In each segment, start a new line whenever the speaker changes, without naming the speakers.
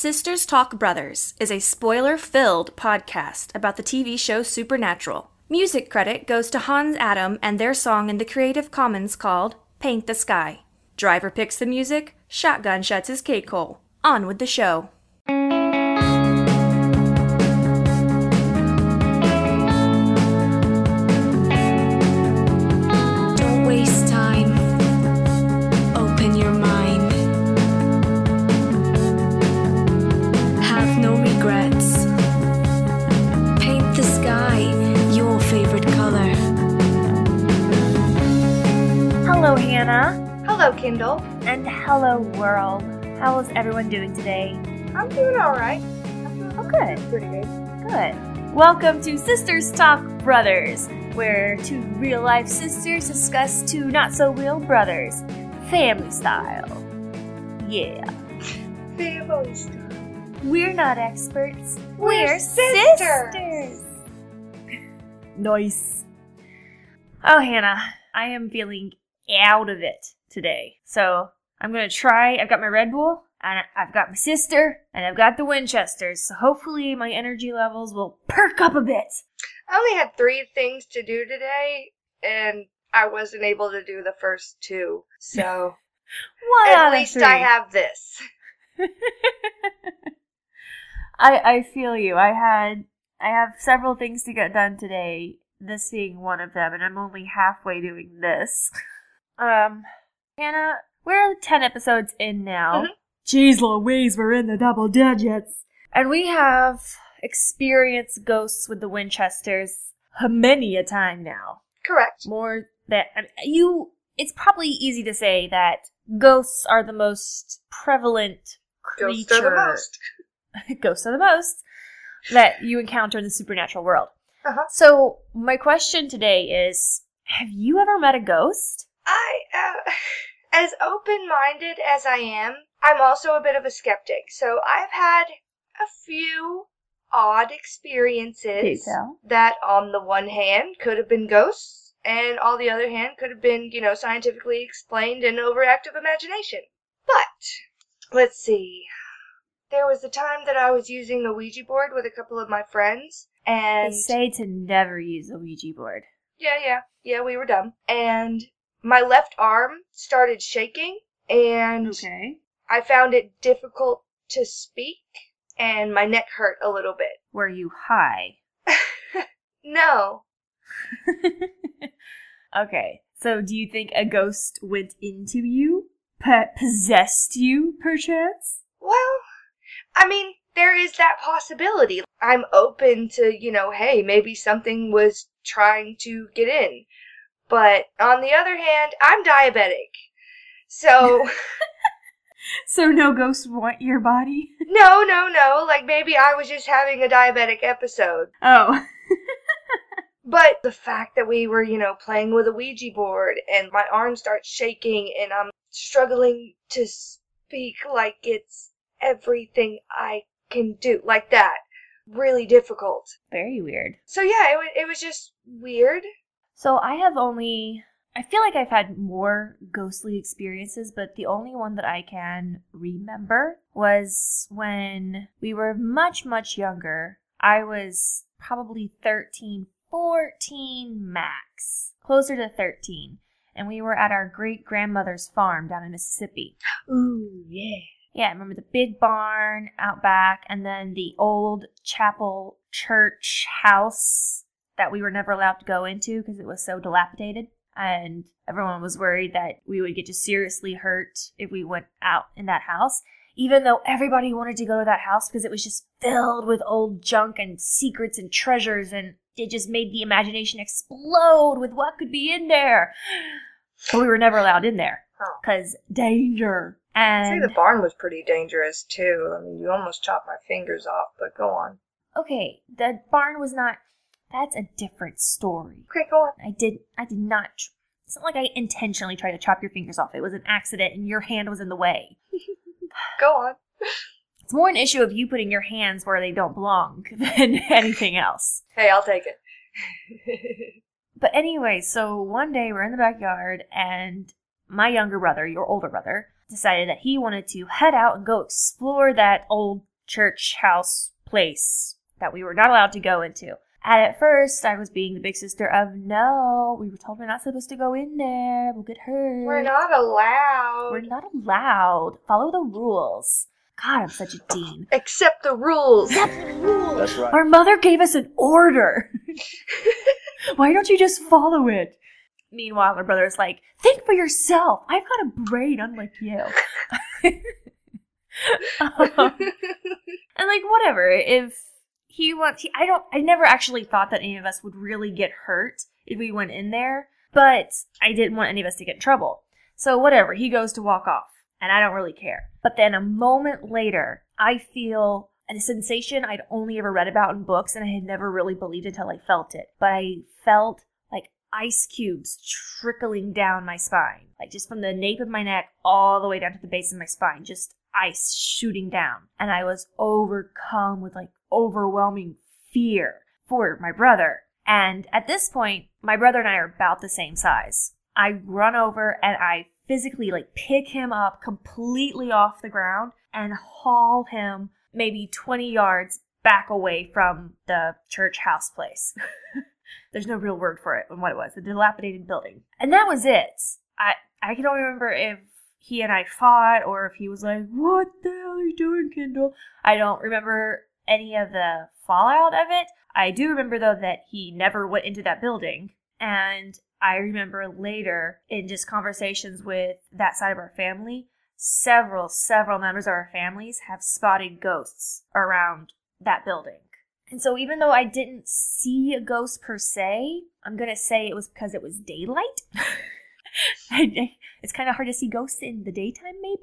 Sisters Talk Brothers is a spoiler filled podcast about the TV show Supernatural. Music credit goes to Hans Adam and their song in the Creative Commons called Paint the Sky. Driver picks the music, Shotgun shuts his cake hole. On with the show.
Kendall.
And hello, world. How is everyone doing today?
I'm doing all right.
Oh, good.
Pretty good.
Good. Welcome to Sisters Talk Brothers, where two real life sisters discuss two not so real brothers, family style. Yeah.
Family stuff.
We're not experts,
We're
sisters.
sisters.
nice. Oh, Hannah, I am feeling out of it today. So I'm gonna try. I've got my Red Bull, and I've got my sister, and I've got the Winchesters. So hopefully my energy levels will perk up a bit.
I only had three things to do today, and I wasn't able to do the first two. So
One
at least
three.
I have this.
I I feel you. I had I have several things to get done today. This being one of them, and I'm only halfway doing this. Um, Hannah, we're ten episodes in now.
Mhm.
Jeez Louise, we're in the double digits, and we have experienced ghosts with the Winchesters many a time now.
Correct.
More that I mean, you. It's probably easy to say that ghosts are the most prevalent creature
Ghosts are the most.
ghosts are the most that you encounter in the supernatural world.
Uh-huh.
So, my question today is Have you ever met a ghost?
I, uh, as open minded as I am, I'm also a bit of a skeptic. So I've had a few odd experiences that, on the one hand, could have been ghosts, and on the other hand, could have been, you know, scientifically explained and overactive imagination. But, let's see. There was a time that I was using the Ouija board with a couple of my friends, and
They say to never use a Ouija board.
yeah, yeah, yeah, we were dumb. And my left arm started shaking, and
Okay.
I found it difficult to speak, and my neck hurt a little bit.
Were you high?
No,
okay. So, do you think a ghost went into you? P- possessed you, perchance?
well, I mean, there is that possibility. I'm open to, you know, hey, maybe something was trying to get in. But on the other hand, I'm diabetic. So,
So, no ghosts want your body?
no, no, no. Like maybe I was just having a diabetic episode.
Oh.
But the fact that we were, you know, playing with a Ouija board and my arm starts shaking and I'm struggling to speak like it's everything I can do, like that. Really difficult.
Very weird.
So yeah, it, wa- it was just weird.
So I have only I feel like I've had more ghostly experiences, but the only one that I can remember was when we were much much younger. I was probably 13, 14 max. Closer to 13. And we were at our great grandmother's farm down in Mississippi.
Ooh, yeah.
Yeah, I remember the big barn out back and then the old chapel church house that we were never allowed to go into because it was so dilapidated. And everyone was worried that we would get just seriously hurt if we went out in that house. Even though everybody wanted to go to that house because it was just filled with old junk and secrets and treasures, and it just made the imagination explode with what could be in there. But we were never allowed in there because danger.
I'd say
And
the barn was pretty dangerous too. I mean, you almost chopped my fingers off, but go on.
okay, the barn was not. That's a different story.
Okay, go on.
I did. I did not. tr- It's not like I intentionally tried to chop your fingers off. It was an accident, and your hand was in the way.
Go on.
It's more an issue of you putting your hands where they don't belong than anything else.
Hey, I'll take it.
But anyway, so one day we're in the backyard, and my younger brother, your older brother, decided that he wanted to head out and go explore that old church house place that we were not allowed to go into. And at first, I was being the big sister of no, we were told we're not supposed to go in there. We'll get hurt.
We're not allowed.
We're not allowed. Follow the rules. God, I'm such a dean.
Accept the rules. Accept the rules.
That's right.
Our mother gave us an order. Why don't you just follow it? Meanwhile, my brother's like, think for yourself. I've got a brain unlike you. Um, and like, whatever. If he wants, he, I don't, I never actually thought that any of us would really get hurt if we went in there, but I didn't want any of us to get in trouble. So whatever, he goes to walk off, and I don't really care. But then a moment later, I feel a sensation I'd only ever read about in books, and I had never really believed until I felt it. But I felt like ice cubes trickling down my spine, like just from the nape of my neck all the way down to the base of my spine, just ice shooting down. And I was overcome with like overwhelming fear for my brother. And at this point, my brother and I are about the same size. I run over and I physically like pick him up completely off the ground and haul him maybe 20 yards back away from the church house place. There's no real word for it and what it was, the dilapidated building. And that was it. I I can only remember if he and I fought or if he was like, What the hell are you doing, Kendall? I don't remember any of the fallout of it. I do remember though that he never went into that building. And I remember later in just conversations with that side of our family, several, several members of our families have spotted ghosts around that building. And so even though I didn't see a ghost per se, I'm going to say it was because it was daylight. It's kind of hard to see ghosts in the daytime, maybe,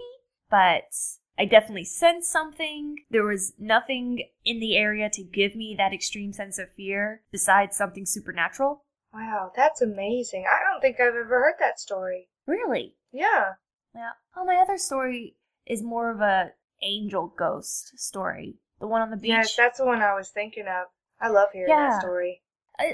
but I definitely sensed something. There was nothing in the area to give me that extreme sense of fear besides something supernatural.
Wow, that's amazing. I don't think I've ever heard that story.
Really?
Yeah.
Yeah. Oh, my other story is more of a angel ghost story. The one on the beach.
Yes, that's the one I was thinking of. I love hearing
Yeah.
that story.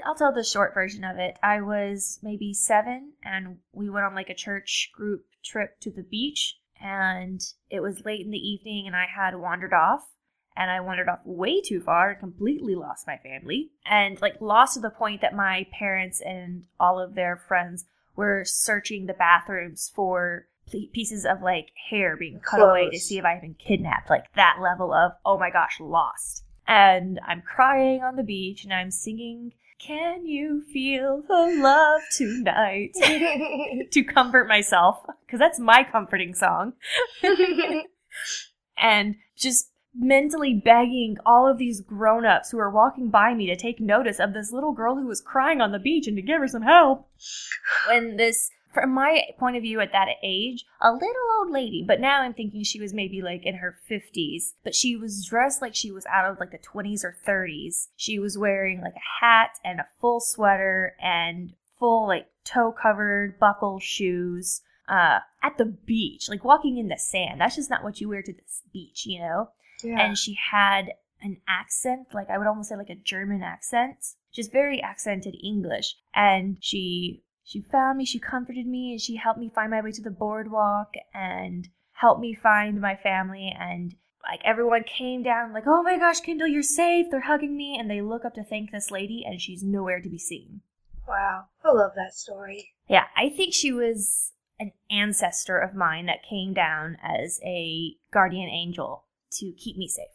I'll tell the short version of it. I was maybe seven, and we went on like a church group trip to the beach, and it was late in the evening, and I had wandered off, and I wandered off way too far and completely lost my family, and like lost to the point that my parents and all of their friends were searching the bathrooms for pieces of like hair being cut away to see if I had been kidnapped. Like that level of oh my gosh, lost. And I'm crying on the beach, and I'm singing can you feel the love tonight? to comfort myself, because that's my comforting song. and just mentally begging all of these grown ups who are walking by me to take notice of this little girl who was crying on the beach and to give her some help. When this, from my point of view at that age, a little old lady, but now I'm thinking she was maybe like in her 50s, but she was dressed like she was out of like the 20s or 30s. She was wearing like a hat and a full sweater and full like toe covered buckle shoes uh at the beach like walking in the sand that's just not what you wear to this beach you know
yeah.
and she had an accent like i would almost say like a german accent just very accented english and she she found me she comforted me and she helped me find my way to the boardwalk and helped me find my family and like everyone came down like oh my gosh Kendall you're safe they're hugging me and they look up to thank this lady and she's nowhere to be seen
wow. I love that story.
yeah, I think she was an ancestor of mine that came down as a guardian angel to keep me safe.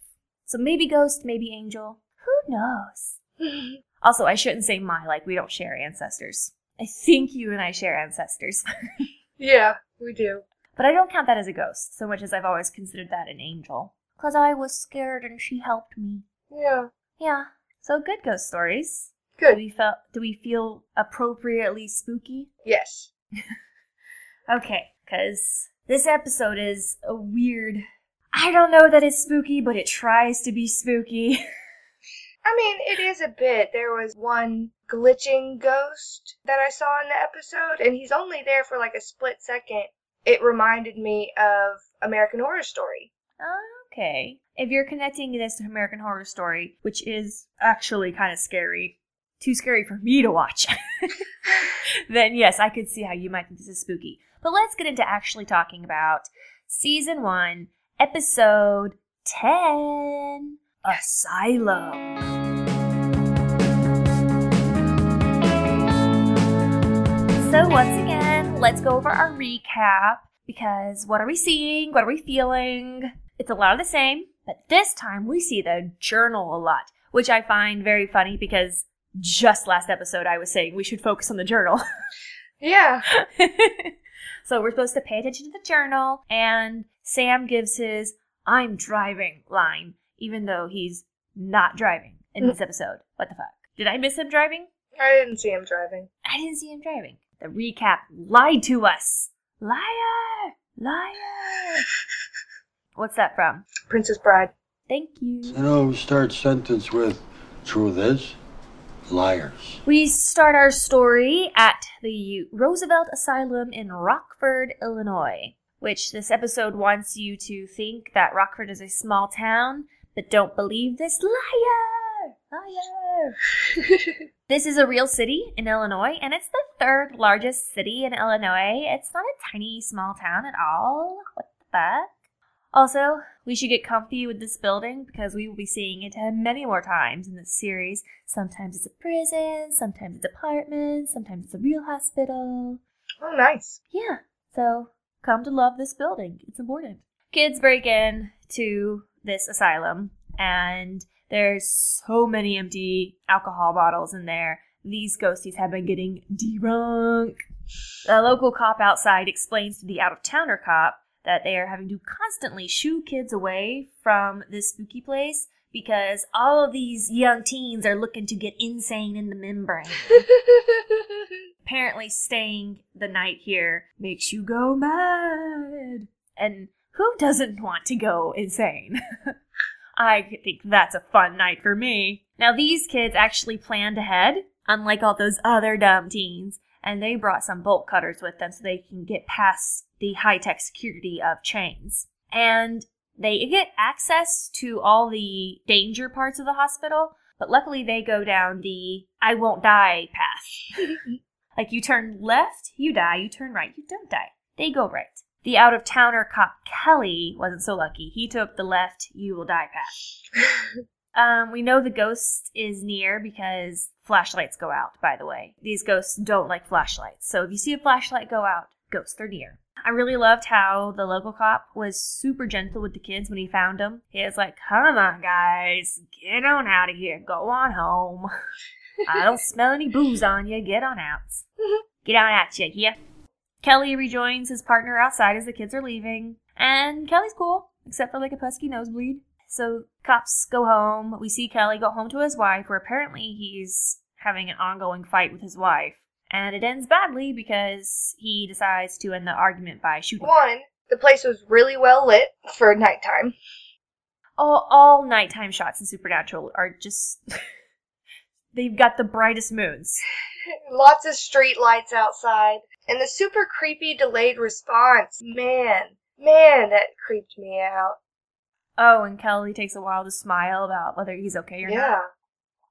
So maybe ghost, maybe angel. Who knows? Also, I shouldn't say my, like we don't share ancestors. I think you and I share ancestors.
yeah, we do.
but I don't count that as a ghost, so much as I've always considered that an angel. Because I was scared and she helped me.
Yeah.
Yeah. So good ghost stories. Do
Good.
we feel do we feel appropriately spooky?
Yes.
Okay, because this episode is a weird. I don't know that it's spooky, but it tries to be spooky.
I mean, it is a bit. There was one glitching ghost that I saw in the episode, and he's only there for like a split second. It reminded me of American Horror Story.
okay. If you're connecting this to American Horror Story, which is actually kind of scary, too scary for me to watch, then yes, I could see how you might think this is spooky. But let's get into actually talking about season one, episode 10 Asylum. So, once again, let's go over our recap because what are we seeing? What are we feeling? It's a lot of the same, but this time we see the journal a lot, which I find very funny because just last episode I was saying we should focus on the journal.
Yeah.
so we're supposed to pay attention to the journal, and Sam gives his I'm driving line, even though he's not driving in this episode. What the fuck? Did I miss him driving?
I didn't see him driving.
I didn't see him driving. The recap lied to us. Liar! Liar! What's that from?
Princess Bride.
Thank you.
You know, start sentence with truth is liars.
We start our story at the Roosevelt Asylum in Rockford, Illinois, which this episode wants you to think that Rockford is a small town, but don't believe this liar! Oh, Liar! This is a real city in Illinois, and it's the third largest city in Illinois. It's not a tiny, small town at all. What the fuck? Also, we should get comfy with this building because we will be seeing it many more times in this series. Sometimes it's a prison, sometimes it's apartments, sometimes it's a real hospital.
Oh, nice.
Yeah, so come to love this building. It's important. Kids break in to this asylum, and there's so many empty alcohol bottles in there. These ghosties have been getting drunk. A local cop outside explains to the out of towner cop that they are having to constantly shoo kids away from this spooky place because all of these young teens are looking to get insane in the membrane. Apparently, staying the night here makes you go mad. And who doesn't want to go insane? I think that's a fun night for me. Now, these kids actually planned ahead, unlike all those other dumb teens, and they brought some bolt cutters with them so they can get past the high tech security of chains. And they get access to all the danger parts of the hospital, but luckily they go down the I won't die path. like you turn left, you die, you turn right, you don't die. They go right. The out of towner cop Kelly wasn't so lucky. He took the left, you will die path. Um, we know the ghost is near because flashlights go out, by the way. These ghosts don't like flashlights. So if you see a flashlight go out, ghosts are near. I really loved how the local cop was super gentle with the kids when he found them. He was like, come on, guys, get on out of here, go on home. I don't smell any booze on you, get on out. Get on out you, yeah? Kelly rejoins his partner outside as the kids are leaving, and Kelly's cool, except for like a pesky nosebleed. So cops go home. We see Kelly go home to his wife, where apparently he's having an ongoing fight with his wife. And it ends badly because he decides to end the argument by shooting.
One, the place was really well lit for nighttime.
All, all nighttime shots in Supernatural are just. they've got the brightest moons.
Lots of street lights outside. And the super creepy delayed response. Man, man, that creeped me out.
Oh, and Kelly takes a while to smile about whether he's okay or not.
Yeah.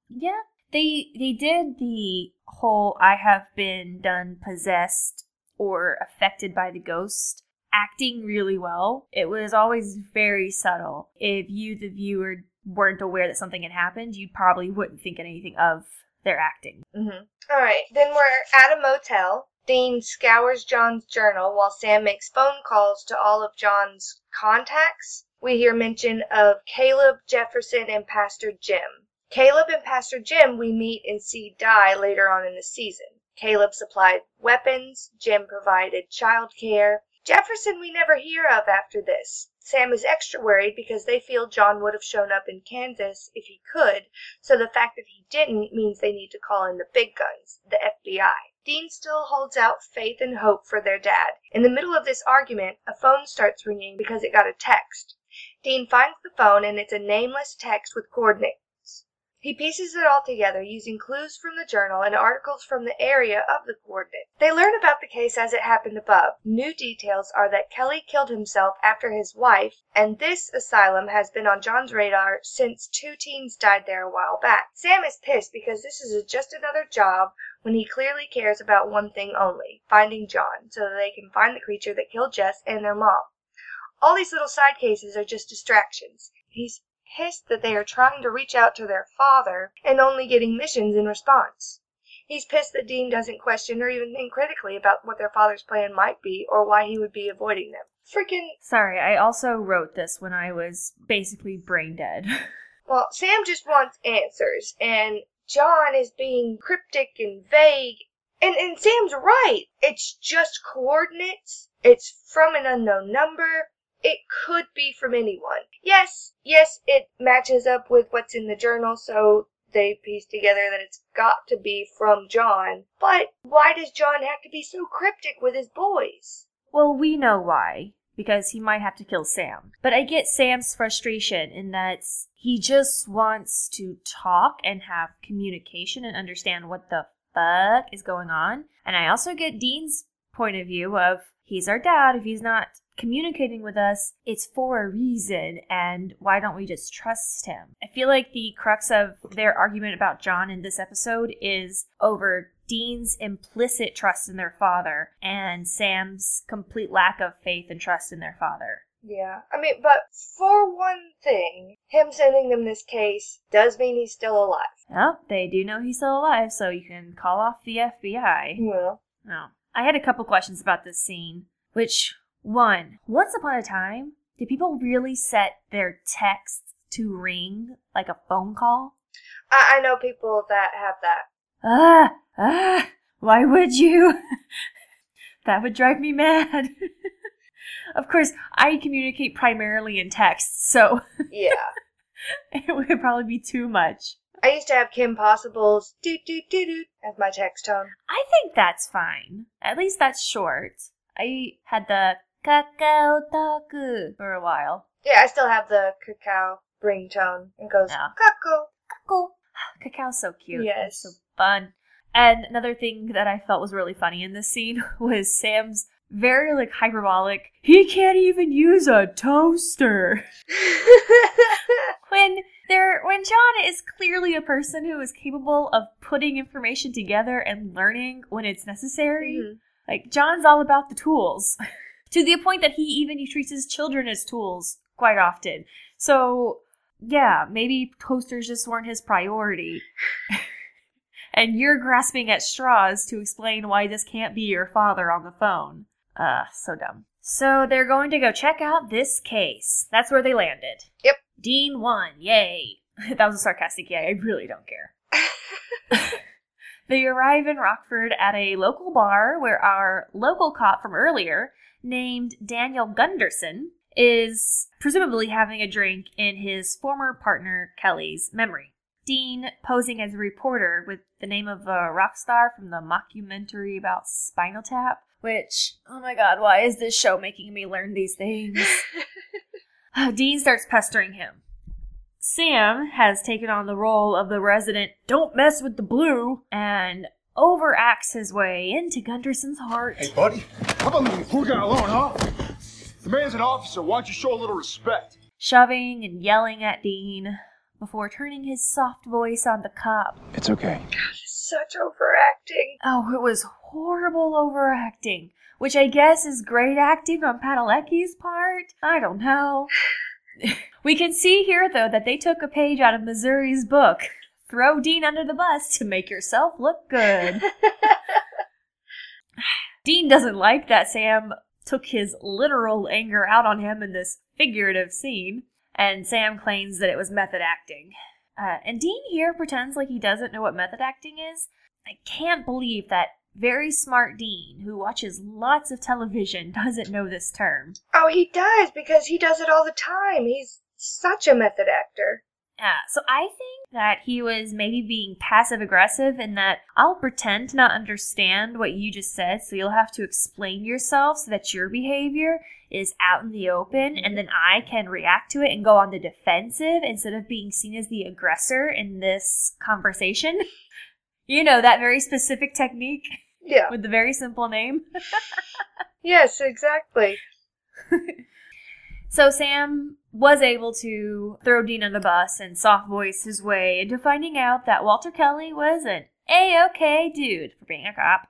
Yeah, they they did the whole I have been done possessed or affected by the ghost acting really well. It was always very subtle. If you the viewer weren't aware that something had happened, you probably wouldn't think anything of their acting.
Mm-hmm. All right. Then we're at a motel. Dean scours John's journal while Sam makes phone calls to all of John's contacts. We hear mention of Caleb, Jefferson, and Pastor Jim. Caleb and Pastor Jim we meet and see die later on in the season. Caleb supplied weapons, Jim provided child care. Jefferson we never hear of after this. Sam is extra worried because they feel John would have shown up in Kansas if he could, so the fact that he didn't means they need to call in the big guns, the FBI. Dean still holds out faith and hope for their dad. In the middle of this argument, a phone starts ringing because it got a text. Dean finds the phone and it's a nameless text with coordinates. He pieces it all together using clues from the journal and articles from the area of the coordinates. They learn about the case as it happened above. New details are that Kelly killed himself after his wife, and this asylum has been on John's radar since two teens died there a while back. Sam is pissed because this is just another job when he clearly cares about one thing only finding John, so that they can find the creature that killed Jess and their mom. All these little side cases are just distractions. He's pissed that they are trying to reach out to their father and only getting missions in response. He's pissed that Dean doesn't question or even think critically about what their father's plan might be or why he would be avoiding them. Freaking
Sorry, I also wrote this when I was basically brain dead.
Well, Sam just wants answers, and John is being cryptic and vague. And, and Sam's right. It's just coordinates. It's from an unknown number. It could be from anyone. Yes, yes, it matches up with what's in the journal, so they piece together that it's got to be from John. But why does John have to be so cryptic with his boys?
well, we know why. Because he might have to kill Sam. But I get Sam's frustration in that he just wants to talk and have communication and understand what the fuck is going on. And I also get Dean's point of view of he's our dad. If he's not communicating with us, it's for a reason. And why don't we just trust him? I feel like the crux of their argument about John in this episode is over Dean's implicit trust in their father and Sam's complete lack of faith and trust in their father.
Yeah, I mean, but for one thing, him sending them this case does mean he's still alive.
Well, they do know he's still alive, so you can call off the FBI.
Well,
No. I had a couple questions about this scene, which, one, once upon a time, did people really set their texts to ring like a phone call?
I, I know people that have that.
Ah, ah, why would you? that would drive me mad. of course, I communicate primarily in text, so
Yeah.
it would probably be too much.
I used to have Kim Possible's doot doot doot doot as my text tone.
I think that's fine. At least that's short. I had the kakao taku for a while.
Yeah, I still have the Kakao ringtone. It goes
Yeah.
caco.
Kakao. Kakao's so cute.
Yes.
It's so fun. And another thing that I felt was really funny in this scene was Sam's very like hyperbolic. He can't even use a toaster. when there when John is clearly a person who is capable of putting information together and learning when it's necessary.
Mhm.
Like John's all about the tools. to the point that he even he treats his children as tools quite often. So yeah, maybe toasters just weren't his priority. and you're grasping at straws to explain why this can't be your father on the phone. Uh, so dumb. So they're going to go check out this case. That's where they landed.
Yep.
Dean won. Yay. that was a sarcastic yay. I really don't care. They arrive in Rockford at a local bar where our local cop from earlier, named Daniel Gunderson, is presumably having a drink in his former partner Kelly's memory. Dean posing as a reporter with the name of a rock star from the mockumentary about Spinal Tap, which, oh my god, why is this show making me learn these things? Dean starts pestering him. Sam has taken on the role of the resident don't mess with the blue and overacts his way into Gunderson's heart.
Hey, buddy, how about leaving the poor guy alone, huh? The man's an officer. Why don't you show a little respect?
Shoving and yelling at Dean before turning his soft voice on the cop.
It's okay.
Gosh, such overacting.
Oh, it was horrible overacting, which I guess is great acting on Padalecki's part. I don't know. we can see here, though, that they took a page out of Missouri's book. Throw Dean under the bus to make yourself look good. Dean doesn't like that Sam took his literal anger out on him in this figurative scene, and Sam claims that it was method acting. Uh, and Dean here pretends like he doesn't know what method acting is. I can't believe that very smart Dean, who watches lots of television, doesn't know this term.
Oh, he does because he does it all the time. He's such a method actor.
Yeah, so I think that he was maybe being passive aggressive in that I'll pretend to not understand what you just said, so you'll have to explain yourself so that your behavior is out in the open, and then I can react to it and go on the defensive instead of being seen as the aggressor in this conversation. you know, that very specific technique
Yeah.
with the very simple name.
Yes, exactly.
So Sam was able to throw Dean on the bus and soft voice his way into finding out that Walter Kelly was an A-OK dude for being a cop,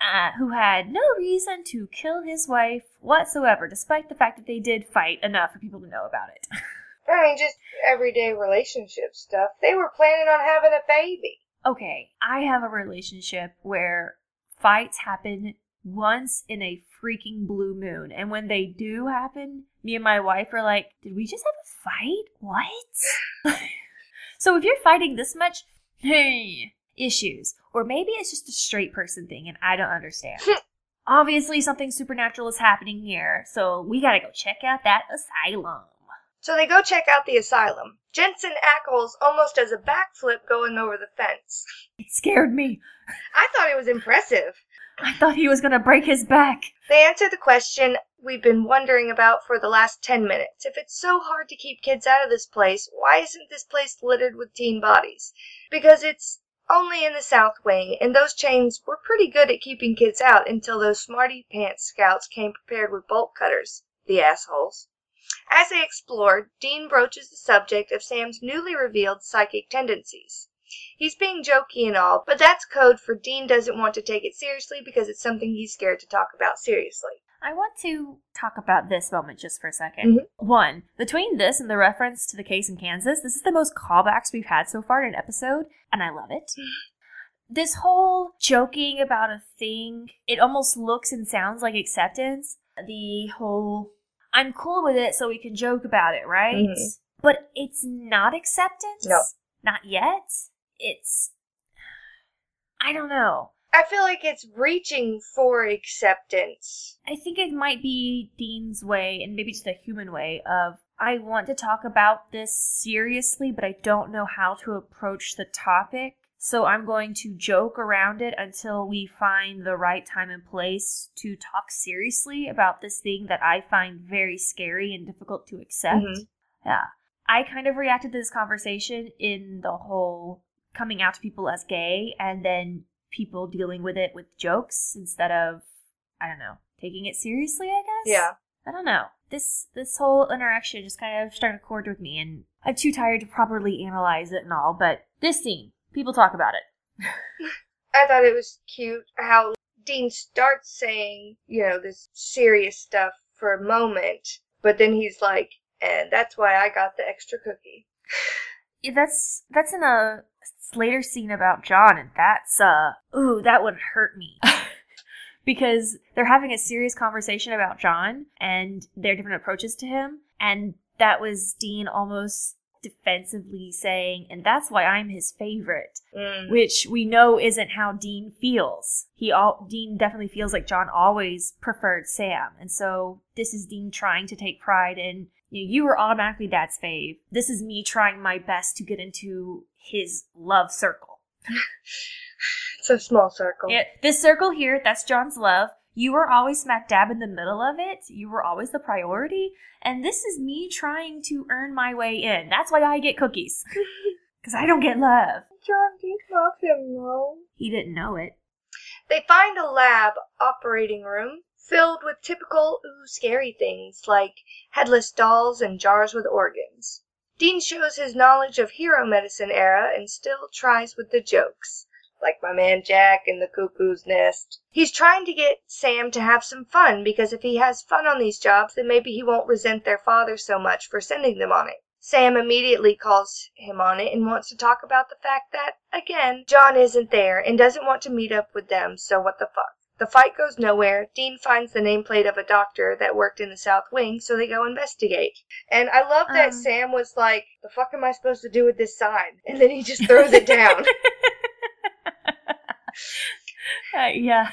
uh, who had no reason to kill his wife whatsoever, despite the fact that they did fight enough for people to know about it.
I mean, just everyday relationship stuff. They were planning on having a baby.
Okay, I have a relationship where fights happen once in a freaking blue moon. And when they do happen, me and my wife are like, did we just have a fight? What? so if you're fighting this much, hey, issues. Or maybe it's just a straight person thing and I don't understand. Obviously, something supernatural is happening here, so we gotta go check out that asylum.
So they go check out the asylum. Jensen Ackles almost does a backflip going over the fence.
It scared me.
I thought it was impressive.
I thought he was gonna break his back.
They answer the question we've been wondering about for the last 10 minutes. If it's so hard to keep kids out of this place, why isn't this place littered with teen bodies? Because it's only in the South Wing, and those chains were pretty good at keeping kids out until those smarty pants scouts came prepared with bolt cutters. The assholes. As they explore, Dean broaches the subject of Sam's newly revealed psychic tendencies. He's being jokey and all, but that's code for Dean doesn't want to take it seriously because it's something he's scared to talk about seriously.
I want to talk about this moment just for a 2nd One, between this and the reference to the case in Kansas, this is the most callbacks we've had so far in an episode, and I love it. This whole joking about a thing, it almost looks and sounds like acceptance. The whole, I'm cool with it so we can joke about it, right?
Mhm.
But it's not acceptance.
No.
Not yet. It's, I don't know.
I feel like it's reaching for acceptance.
I think it might be Dean's way, and maybe just a human way, of I want to talk about this seriously, but I don't know how to approach the topic. So I'm going to joke around it until we find the right time and place to talk seriously about this thing that I find very scary and difficult to accept.
Mhm.
Yeah. I kind of reacted to this conversation in the whole coming out to people as gay and then people dealing with it with jokes instead of I don't know, taking it seriously, I guess.
Yeah.
I don't know. This this whole interaction just kind of struck a chord with me and I'm too tired to properly analyze it and all, but this scene, people talk about it.
I thought it was cute how Dean starts saying, you know, this serious stuff for a moment, but then he's like, and that's why I got the extra cookie.
Yeah, that's that's in a later scene about John, and that's uh ooh, that would hurt me. because they're having a serious conversation about John and their different approaches to him, and that was Dean almost defensively saying, and that's why I'm his favorite,
Mm.
which we know isn't how Dean feels. He all Dean definitely feels like John always preferred Sam, and so this is Dean trying to take pride in you, know, you were automatically Dad's fave. This is me trying my best to get into his love circle.
It's a small circle.
Yeah, this circle here, that's John's love. You were always smack dab in the middle of it. You were always the priority. And this is me trying to earn my way in. That's why I get cookies. Because I don't get love.
John, you love him, though?
He didn't know it.
They find a lab operating room filled with typical ooh scary things like headless dolls and jars with organs. Dean shows his knowledge of heroic medicine era and still tries with the jokes, like my man Jack in the cuckoo's nest. He's trying to get Sam to have some fun because if he has fun on these jobs, then maybe he won't resent their father so much for sending them on it. Sam immediately calls him on it and wants to talk about the fact that, again, John isn't there and doesn't want to meet up with them, so what the fuck. The fight goes nowhere. Dean finds the nameplate of a doctor that worked in the South Wing, so they go investigate. And I love that
Um.
Sam was like, The fuck am I supposed to do with this sign? And then he just throws it down.
Uh, yeah.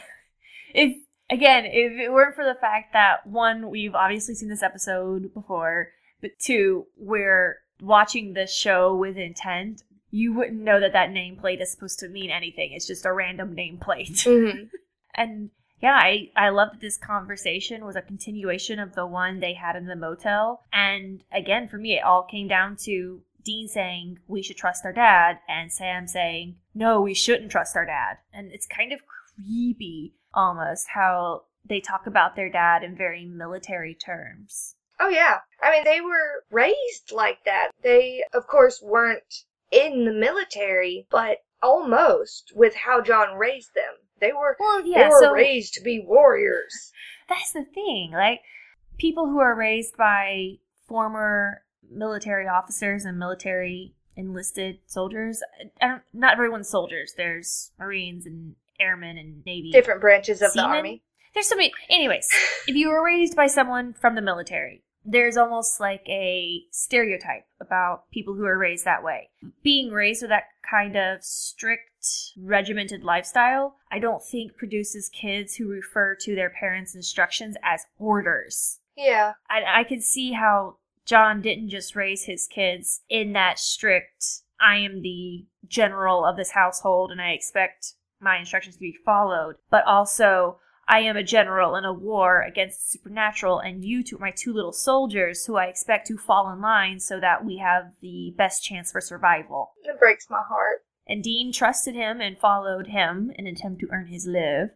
If again, if it weren't for the fact that one, we've obviously seen this episode before, but two, we're watching this show with intent, you wouldn't know that that nameplate is supposed to mean anything. It's just a random nameplate.
hmm
and yeah, I, I love that this conversation was a continuation of the one they had in the motel. And again, for me, it all came down to Dean saying we should trust our dad, and Sam saying no, we shouldn't trust our dad. And it's kind of creepy almost how they talk about their dad in very military terms.
Oh, yeah. I mean, they were raised like that. They, of course, weren't in the military, but almost with how John raised them. They were,
Well, yeah, they
were
so
raised to be warriors.
that's the thing. Like people who are raised by former military officers and military enlisted soldiers. I don't, everyone's soldiers. There's Marines and airmen and Navy.
Different branches of the army.
There's so many. Anyways, if you were raised by someone from the military, there's almost like a stereotype about people who are raised that way. Being raised with that kind of strict, regimented lifestyle, I don't think produces kids who refer to their parents' instructions as orders.
Yeah.
I, I can see how John didn't just raise his kids in that strict, I am the general of this household and I expect my instructions to be followed, but also I am a general in a war against the supernatural, and you two are my two little soldiers who I expect to fall in line so that we have the best chance for survival.
It breaks my heart.
And Dean trusted him and followed him in an attempt to earn his live.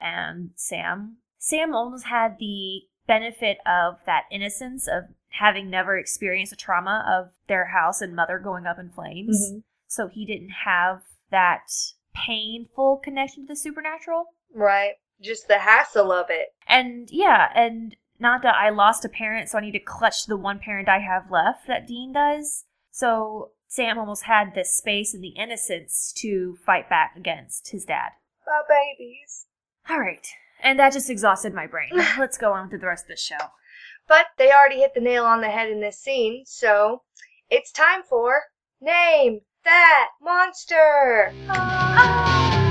And Sam, Sam almost had the benefit of that innocence of having never experienced a trauma of their house and mother going up in flames.
Mhm.
So he didn't have that painful connection to the supernatural.
Right. Just the hassle of it.
And yeah, and not that I lost a parent, so I need to clutch the one parent I have left that Dean does. So Sam almost had the space and the innocence to fight back against his dad.
My babies.
All right. And that just exhausted my brain. Let's go on through the rest of the show.
But they already hit the nail on the head in this scene, so it's time for Name That Monster! Ah.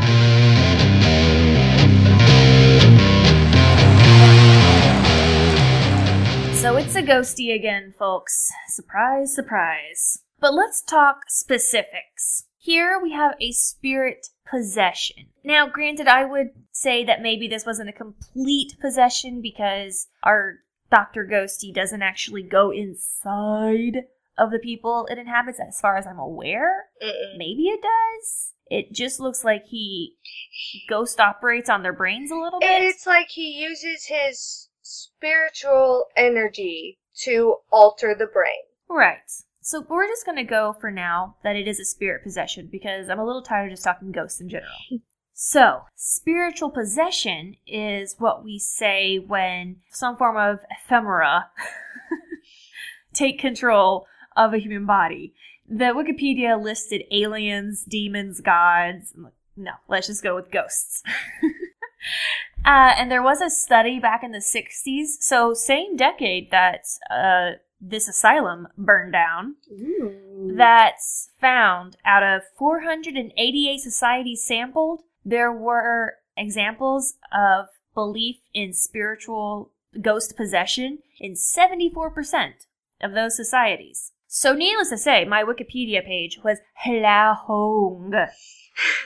So it's a ghosty again, folks. Surprise, surprise. But let's talk specifics. Here we have a spirit possession. Now, granted, I would say that maybe this wasn't a complete possession because our Dr. Ghosty doesn't actually go inside of the people it inhabits, as far as I'm aware.
Mm-mm.
Maybe it does. It just looks like he ghost operates on their brains a little bit.
It's like he uses his spiritual energy to alter the brain.
Right. So we're just going to go for now that it is a spirit possession because I'm a little tired of just talking ghosts in general. So, spiritual possession is what we say when some form of ephemera take control of a human body. The Wikipedia listed aliens, demons, gods. No, let's just go with ghosts. uh, and there was a study back in the 60s, so same decade that uh, this asylum burned down, that's found out of 488 societies sampled, there were examples of belief in spiritual ghost possession in 74% of those societies. So, needless to say, my Wikipedia page was Hlahong.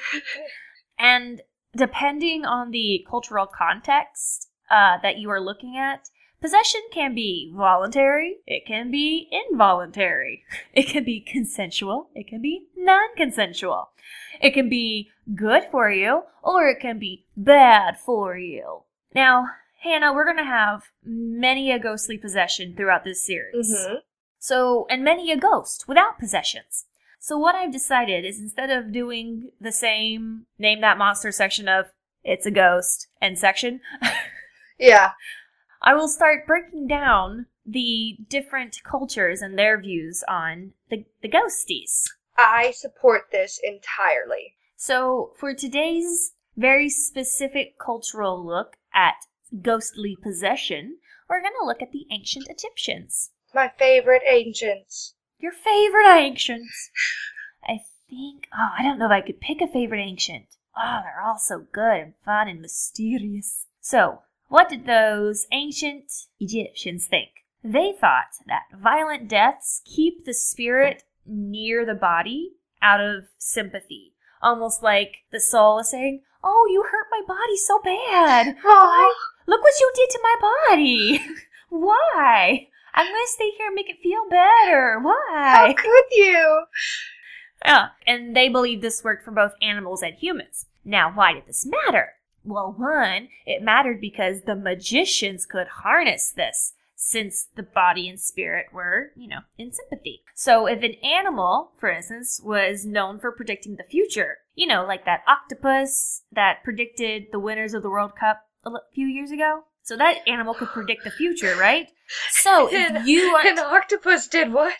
and depending on the cultural context uh, that you are looking at, possession can be voluntary, it can be involuntary, it can be consensual, it can be non consensual, it can be good for you, or it can be bad for you. Now, Hannah, we're going to have many a ghostly possession throughout this series.
Mm-hmm.
So, and many a ghost without possessions. So, what I've decided is instead of doing the same name that monster section of it's a ghost and section,
Yeah.
I will start breaking down the different cultures and their views on the, the ghosties.
I support this entirely.
So, for today's very specific cultural look at ghostly possession, we're going to look at the ancient Egyptians.
My favorite ancients.
Your favorite ancients. I think, oh, I don't know if I could pick a favorite ancient. Oh, they're all so good and fun and mysterious. So, what did those ancient Egyptians think? They thought that violent deaths keep the spirit near the body out of sympathy. Almost like the soul is saying, Oh, you hurt my body so bad.
Oh,
Look what you did to my body. Why? I'm gonna stay here and make it feel better. Why?
how could you?
Yeah, and they believe this worked for both animals and humans. Now, why did this matter? Well, one, it mattered because the magicians could harness this, since the body and spirit were, you know, in sympathy. So if an animal, for instance, was known for predicting the future, you know, like that octopus that predicted the winners of the World Cup a few years ago, so that animal could predict the future, right? So if you are,
An octopus did what?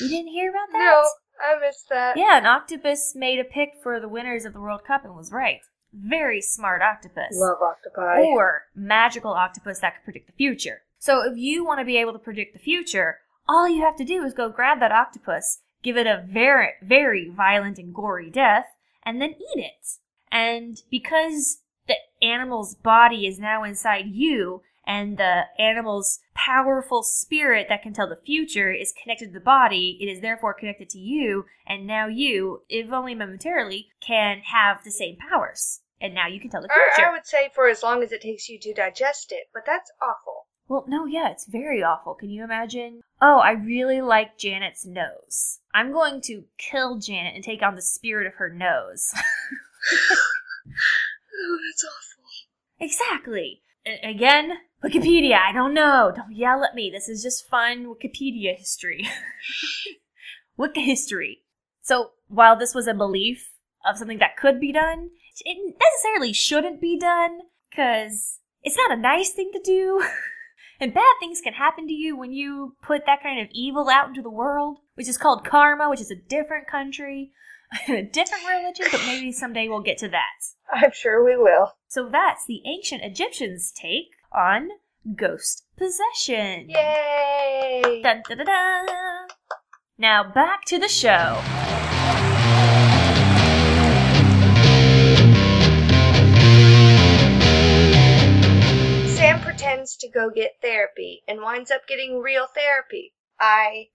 you didn't hear about that?
No, I missed that.
Yeah, an octopus made a pick for the winners of the World Cup and was right. Very smart octopus.
Love octopi.
or magical octopus that could predict the future. So if you want to be able to predict the future, all you have to do is go grab that octopus, give it a very, very violent and gory death, and then eat it. And because the animal's body is now inside you, and the animal's powerful spirit that can tell the future is connected to the body, it is therefore connected to you, and now you, if only momentarily, can have the same powers. And now you can tell the
I,
future.
I would say for as long as it takes you to digest it, but that's awful.
Well, no, yeah, it's very awful. Can you imagine? Oh, I really like Janet's nose. I'm going to kill Janet and take on the spirit of her nose.
Oh, that's awful.
exactly. Again, Wikipedia, I don't know. Don't yell at me. This is just fun Wikipedia history. Wicca history. So, while this was a belief of something that could be done, it necessarily shouldn't be done because it's not a nice thing to do. and bad things can happen to you when you put that kind of evil out into the world, which is called karma, which is a different country, a different religion, but maybe someday we'll get to that.
I'm sure we will.
So that's the ancient Egyptians' take on ghost possession.
Yay!
Dun, da, da, da. Now back to the show.
Sam pretends to go get therapy and winds up getting real therapy. I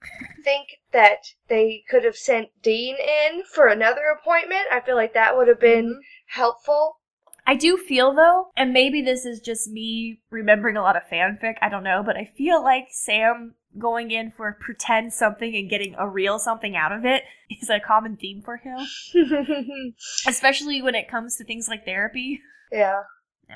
think that they could have sent Dean in for another appointment. I feel like that would have been mm-hmm. helpful.
I do feel though, and maybe this is just me remembering a lot of fanfic, I don't know, but I feel like Sam going in for pretend something and getting a real something out of it is a common theme for him, especially when it comes to things like therapy.
yeah.
No.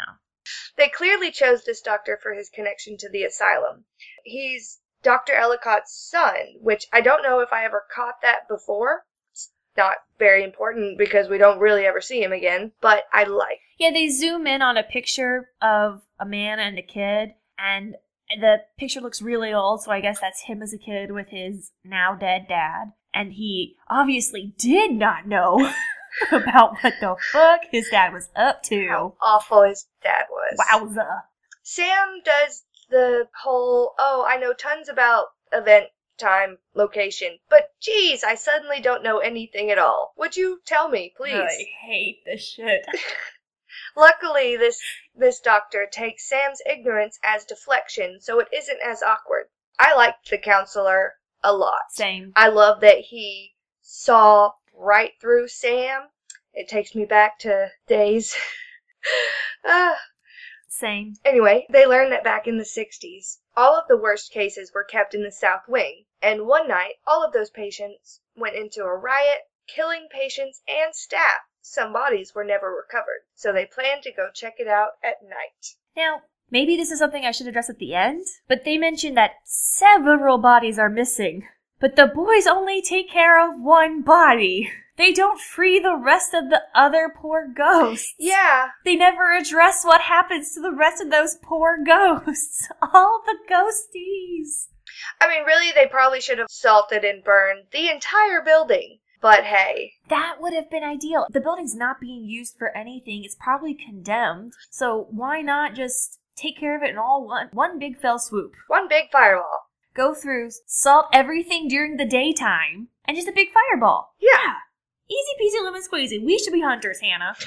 They clearly chose this doctor for his connection to the asylum. He's Dr. Ellicott's son, which I don't know if I ever caught that before. It's not very important because we don't really ever see him again, but I like.
Yeah, they zoom in on a picture of a man and a kid, and the picture looks really old, so I guess that's him as a kid with his now dead dad. And he obviously did not know about what the fuck his dad was up to.
How awful his dad was.
Wowza.
Sam does the whole, oh, I know tons about event time location, but geez, I suddenly don't know anything at all. Would you tell me, please?
I hate this shit.
Luckily, this this doctor takes Sam's ignorance as deflection, so it isn't as awkward. I liked the counselor a lot.
Same.
I love that he saw right through Sam. It takes me back to days. Ah.
Same.
Anyway, they learned that back in the 60s, all of the worst cases were kept in the South Wing, and one night, all of those patients went into a riot, killing patients and staff. Some bodies were never recovered, so they planned to go check it out at night.
Now, maybe this is something I should address at the end, but they mentioned that several bodies are missing. But the boys only take care of one body. They don't free the rest of the other poor ghosts.
Yeah,
They never address what happens to the rest of those poor ghosts. All the ghosties.
I mean, really, they probably should have salted and burned the entire building. But hey,
That would have been ideal. The building's not being used for anything. It's probably condemned. So why not just take care of it in all one one big fell swoop?
one big fireball.
Go through, salt everything during the daytime, and just a big fireball.
Yeah.
Easy peasy lemon squeezy. We should be hunters, Hannah.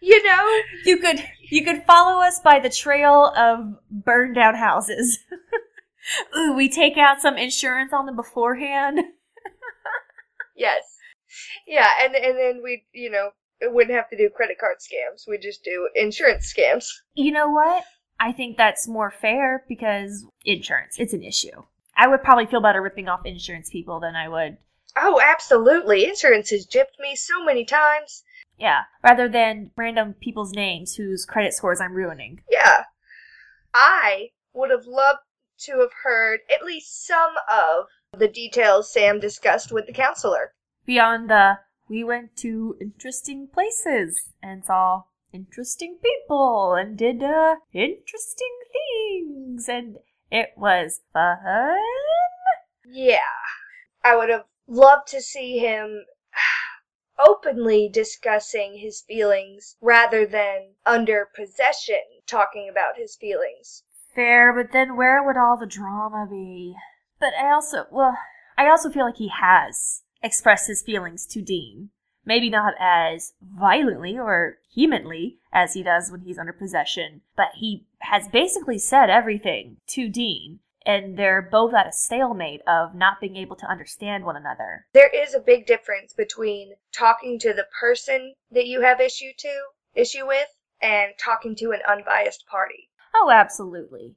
You know,
You could you could follow us by the trail of burned down houses. Ooh, we take out some insurance on them beforehand.
yes. Yeah, and and then we, you know, wouldn't have to do credit card scams. We just do insurance scams.
You know what? I think that's more fair because insurance, it's an issue. I would probably feel better ripping off insurance people than I would,
Oh, absolutely. Insurance has gypped me so many times.
yeah, rather than random people's names whose credit scores I'm ruining.
Yeah. I would have loved to have heard at least some of the details Sam discussed with the counselor.
Beyond the, we went to interesting places and saw interesting people and did uh, interesting things, and it was fun.
Yeah. I would have loved to see him openly discussing his feelings rather than under possession talking about his feelings.
Fair, but then where would all the drama be? But I also, well, I also feel like he has expressed his feelings to Dean. Maybe not as violently or vehemently as he does when he's under possession, but he has basically said everything to Dean, and they're both at a stalemate of not being able to understand one another.
There is a big difference between talking to the person that you have issue to, issue with, and talking to an unbiased party.
Oh, absolutely.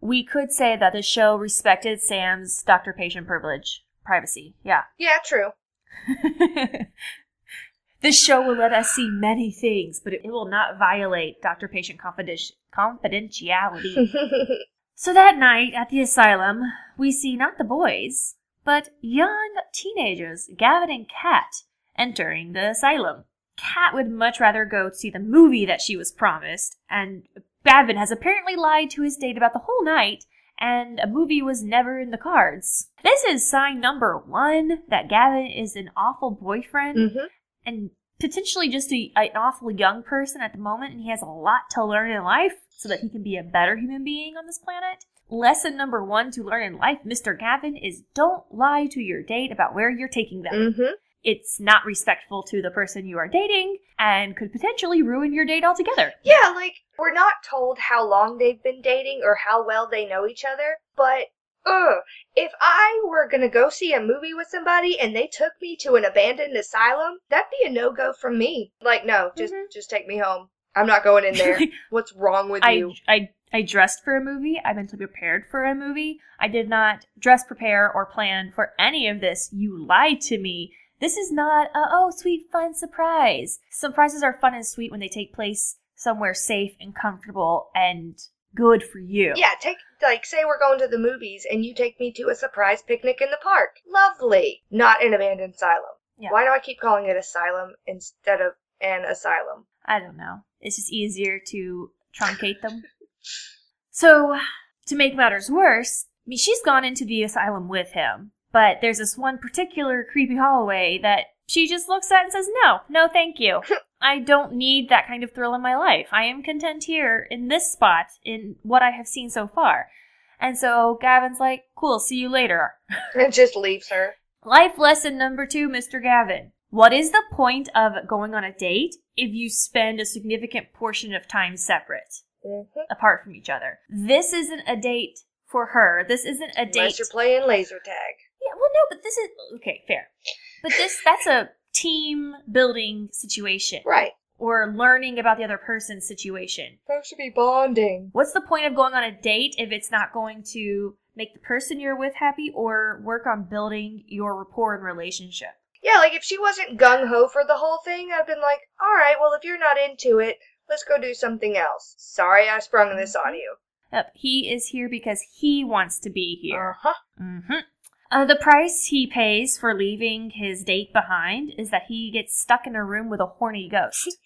We could say that the show respected Sam's doctor patient privilege, privacy. Yeah.
Yeah, true.
this show will let us see many things, but it will not violate doctor patient confidentiality. so that night at the asylum, we see not the boys, but young teenagers, Gavin and Kat, entering the asylum. Kat would much rather go see the movie that she was promised, and Gavin has apparently lied to his date about the whole night, and a movie was never in the cards. This is sign number one that Gavin is an awful boyfriend
Mhm.
And potentially just a, an awful young person at the moment, and he has a lot to learn in life so that he can be a better human being on this planet. Lesson number one to learn in life, Mr. Gavin, is don't lie to your date about where you're taking them.
Mm-hmm.
It's not respectful to the person you are dating and could potentially ruin your date altogether.
Yeah, like, we're not told how long they've been dating or how well they know each other, but, ugh, if I were gonna go see a movie with somebody and they took me to an abandoned asylum, that'd be a no-go from me. Like, no, just,
Mhm.
just take me home. I'm not going in there. What's wrong with
I,
you?
I I dressed for a movie. I mentally prepared for a movie. I did not dress, prepare, or plan for any of this. You lied to me. This is not a oh sweet fun surprise. Surprises are fun and sweet when they take place somewhere safe and comfortable and good for you.
Yeah, take, like, say we're going to the movies and you take me to a surprise picnic in the park. Lovely. Not an abandoned asylum.
Yeah.
Why do I keep calling it asylum instead of an asylum?
I don't know. It's just easier to truncate them. So, to make matters worse, I mean, she's gone into the asylum with him, but there's this one particular creepy hallway that she just looks at and says, No, no, thank you. I don't need that kind of thrill in my life. I am content here in this spot in what I have seen so far. And so Gavin's like, Cool, see you later.
It just leaves her.
Life lesson number two, Mr. Gavin. What is the point of going on a date if you spend a significant portion of time separate,
Mhm.
apart from each other? This isn't a date for her. This isn't a date.
Unless you're playing laser tag.
yeah, well, no, but this is okay, fair. But this that's a team building situation,
Right.
or learning about the other person's situation.
Supposed to be bonding.
What's the point of going on a date if it's not going to make the person you're with happy or work on building your rapport and relationship?
Yeah, like if she wasn't gung ho for the whole thing, I'd been like, all right, well, if you're not into it, let's go do something else. Sorry I sprung this on you.
Yep, he is here because he wants to be here.
Uh huh.
hmm Uh, the price he pays for leaving his date behind is that he gets stuck in a room with a horny ghost.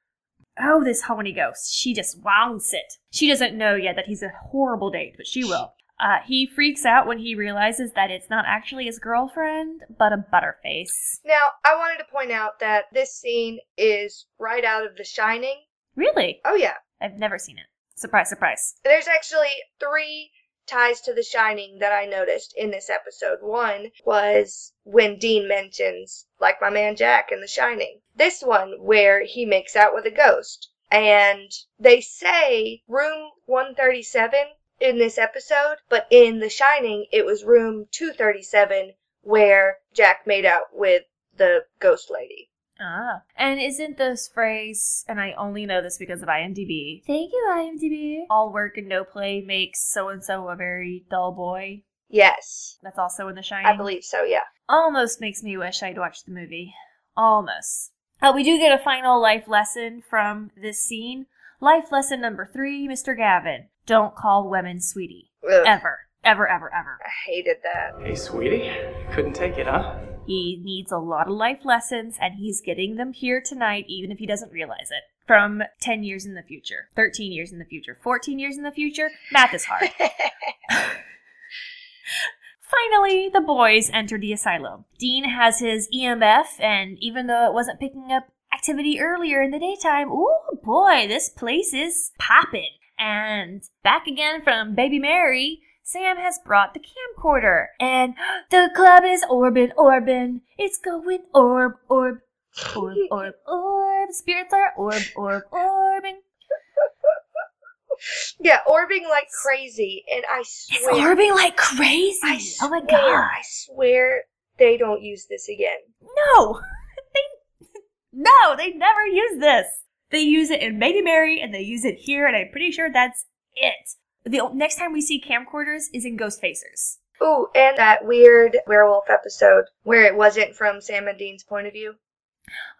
oh, this horny ghost. She just wants it. She doesn't know yet that he's a horrible date, but she will. Uh, he freaks out when he realizes that it's not actually his girlfriend, but a butterface.
Now, I wanted to point out that this scene is right out of The Shining.
Really?
Oh, yeah.
I've never seen it. Surprise, surprise.
There's actually three ties to The Shining that I noticed in this episode. One was when Dean mentions, like my man Jack in The Shining. This one, where he makes out with a ghost. And they say room 137 in this episode, but in The Shining, it was room 237 where Jack made out with the ghost lady.
Ah. And isn't this phrase, and I only know this because of IMDb. Thank you, IMDb. All work and no play makes so and so a very dull boy.
Yes,
That's also in The Shining.
I believe so, yeah.
Almost makes me wish I'd watched the movie. Almost. Uh, we do get a final life lesson from this scene. Life lesson number three, Mr. Gavin. Don't call women sweetie.
Ugh,
Ever. Ever, ever, ever.
I hated that.
Hey, sweetie. Couldn't take it, huh?
He needs a lot of life lessons, and he's getting them here tonight, even if he doesn't realize it. from 10 years in the future, 13 years in the future, 14 years in the future. Math is hard. Finally, the boys enter the asylum. Dean has his EMF, and even though it wasn't picking up activity earlier in the daytime, ooh boy, this place is poppin'. And back again from Bloody Mary, Sam has brought the camcorder, and the club is orbin, orbin. It's going orb, orb, orb, orb, orb. Spirits are orb, orb, orbing.
yeah, orbing like crazy, and I
It's
swear,
orbing like crazy.
I
oh my god.
I swear they don't use this again.
No! they, no, they never use this. They use it in Bloody Mary and they use it here, and I'm pretty sure that's it. The next time we see camcorders is in Ghostfacers.
Ooh, and that weird werewolf episode where it wasn't from Sam and Dean's point of view.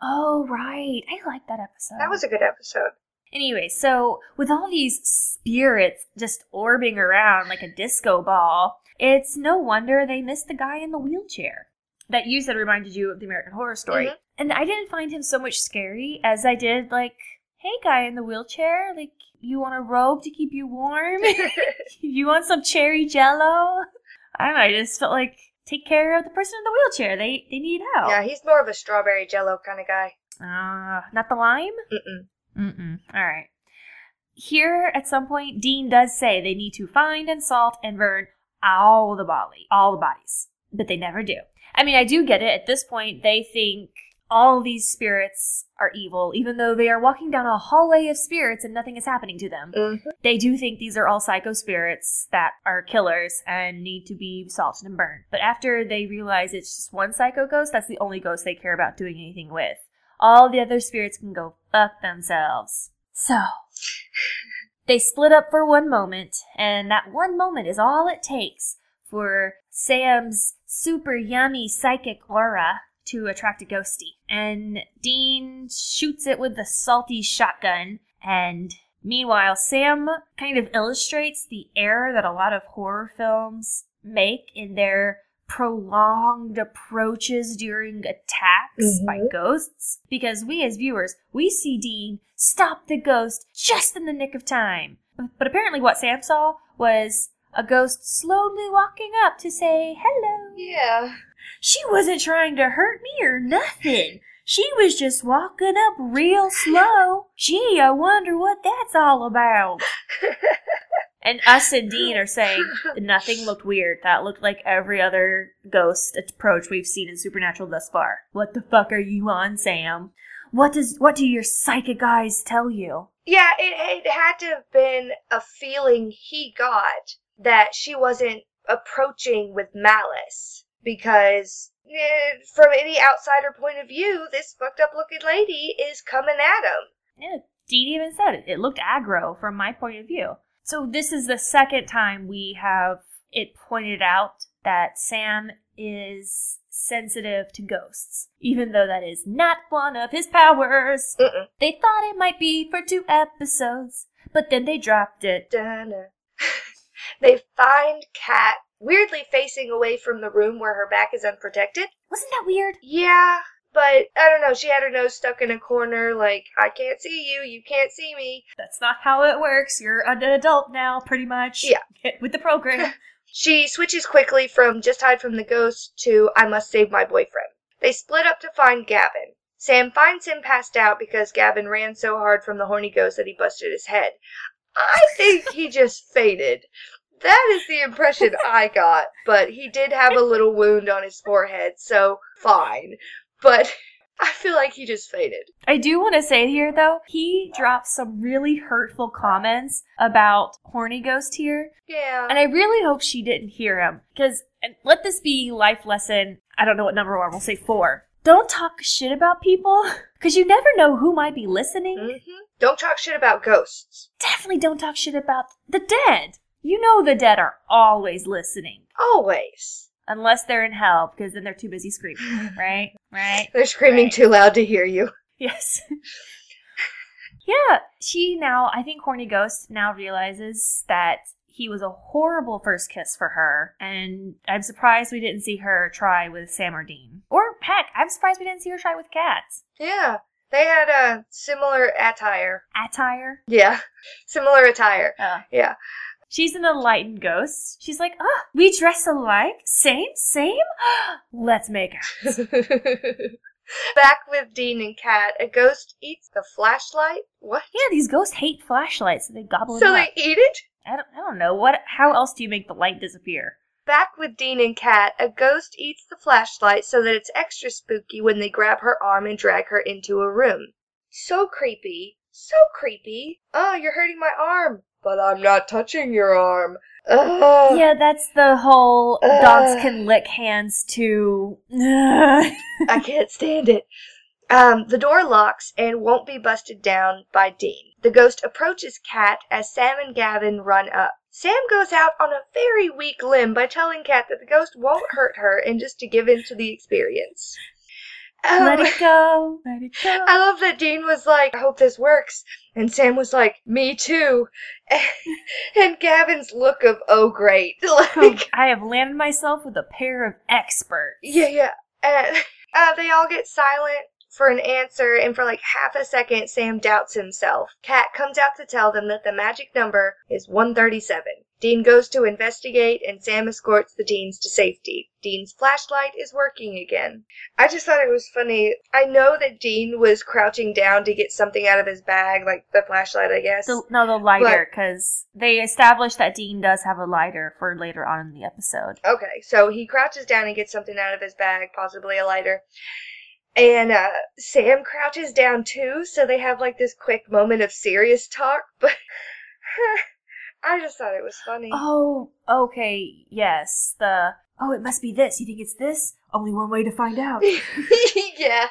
Oh, right. I like that episode.
That was a good episode.
Anyway, so with all these spirits just orbiting around like a disco ball, it's no wonder they missed the guy in the wheelchair. That you said reminded you of the American Horror Story.
Mhm.
And I didn't find him so much scary as I did, like, hey, guy in the wheelchair, like, you want a robe to keep you warm? you want some cherry jello? I don't know, I just felt like take care of the person in the wheelchair. They they need help.
Yeah, he's more of a strawberry jello kind of guy.
Uh, not the lime?
Mm-mm.
Mm-mm. All right. Here, at some point, Dean does say they need to find and salt and burn all the body, all the bodies, but they never do. I mean, I do get it. At this point, they think all these spirits are evil, even though they are walking down a hallway of spirits and nothing is happening to them.
Mhm.
They do think these are all psycho spirits that are killers and need to be salted and burned. But after they realize it's just one psycho ghost, that's the only ghost they care about doing anything with. All the other spirits can go fuck themselves. So, they split up for one moment, and that one moment is all it takes for Sam's super yummy psychic aura to attract a ghosty. And Dean shoots it with the salty shotgun, and meanwhile, Sam kind of illustrates the error that a lot of horror films make in their prolonged approaches during attacks mm-hmm. by ghosts. Because we as viewers we see Dean stop the ghost just in the nick of time. But apparently what Sam saw was a ghost slowly walking up to say hello.
Yeah.
She wasn't trying to hurt me or nothing. She was just walking up real slow. Gee, I wonder what that's all about. and us and Dean are saying nothing looked weird. That looked like every other ghost approach we've seen in Supernatural thus far. What the fuck are you on, Sam? What does what do your psychic eyes tell you?
Yeah, it, it had to have been a feeling he got that she wasn't approaching with malice because eh, from any outsider point of view, this fucked up looking lady is coming at him.
Yeah, Dean even said it. It looked aggro from my point of view. So this is the second time we have it pointed out that Sam is sensitive to ghosts, even though that is not one of his powers.
Mm-mm.
They thought it might be for two episodes, but then they dropped it.
Dun-dun. they find Kat weirdly facing away from the room where her back is unprotected.
Wasn't that weird?
Yeah, but I don't know. She had her nose stuck in a corner, like, I can't see you, you can't see me.
That's not how it works. You're an adult now, pretty much.
Yeah.
Get with the program.
She switches quickly from just hide from the ghost to I must save my boyfriend. They split up to find Gavin. Sam finds him passed out because Gavin ran so hard from the horny ghost that he busted his head. I think he just fainted. That is the impression I got, but he did have a little wound on his forehead, so fine. But I feel like he just fainted.
I do want to say here, though, he dropped some really hurtful comments about Horny Ghost here.
Yeah.
And I really hope she didn't hear him. Because, let this be life lesson, I don't know what number one, we'll say four. Don't talk shit about people, because you never know who might be listening.
hmm Don't talk shit about ghosts.
Definitely don't talk shit about the dead. You know the dead are always listening.
Always.
Unless they're in hell, because then they're too busy screaming, right? Right?
They're screaming
Right.
too loud to hear you.
Yes. yeah, she now, I think Horny Ghost now realizes that he was a horrible first kiss for her, and I'm surprised we didn't see her try with Sam or Dean. Or heck, I'm surprised we didn't see her try with cats.
Yeah. They had a similar attire.
Attire.
Yeah, similar attire.
Uh,
Yeah.
She's an enlightened ghost. She's like, oh, we dress alike? Same, same? Let's make out.
Back with Dean and Kat, a ghost eats the flashlight. What?
Yeah, these ghosts hate flashlights, so they gobble it up.
So they eat it?
I don't, I don't know. What? How else do you make the light disappear?
Back with Dean and Kat, a ghost eats the flashlight so that it's extra spooky when they grab her arm and drag her into a room. So creepy. So creepy. Oh, you're hurting my arm. But I'm not touching your arm. Ugh.
Yeah, that's the whole dogs
ah.
can lick hands too.
I can't stand it. Um, the door locks and won't be busted down by Dean. The ghost approaches Kat as Sam and Gavin run up. Sam goes out on a very weak limb by telling Kat that the ghost won't hurt her and just to give in to the experience. Um,
let it go. Let it go.
I love that Dean was like, I hope this works. And Sam was like, me too. And, Gavin's look of, oh great. Like,
I have landed myself with a pair of experts.
yeah, yeah. And uh, they all get silent for an answer, and for like half a second, Sam doubts himself. Kat comes out to tell them that the magic number is 137. Dean goes to investigate, and Sam escorts the Deans to safety. Dean's flashlight is working again. I just thought it was funny. I know that Dean was crouching down to get something out of his bag, like the flashlight, I guess.
The, no, the lighter, because they established that Dean does have a lighter for later on in the episode.
Okay, so he crouches down and gets something out of his bag, possibly a lighter. And uh, Sam crouches down too, so they have like this quick moment of serious talk, but I just thought it was funny.
Oh, okay, yes. The oh, it must be this. You think it's this? Only one way to find out.
yeah.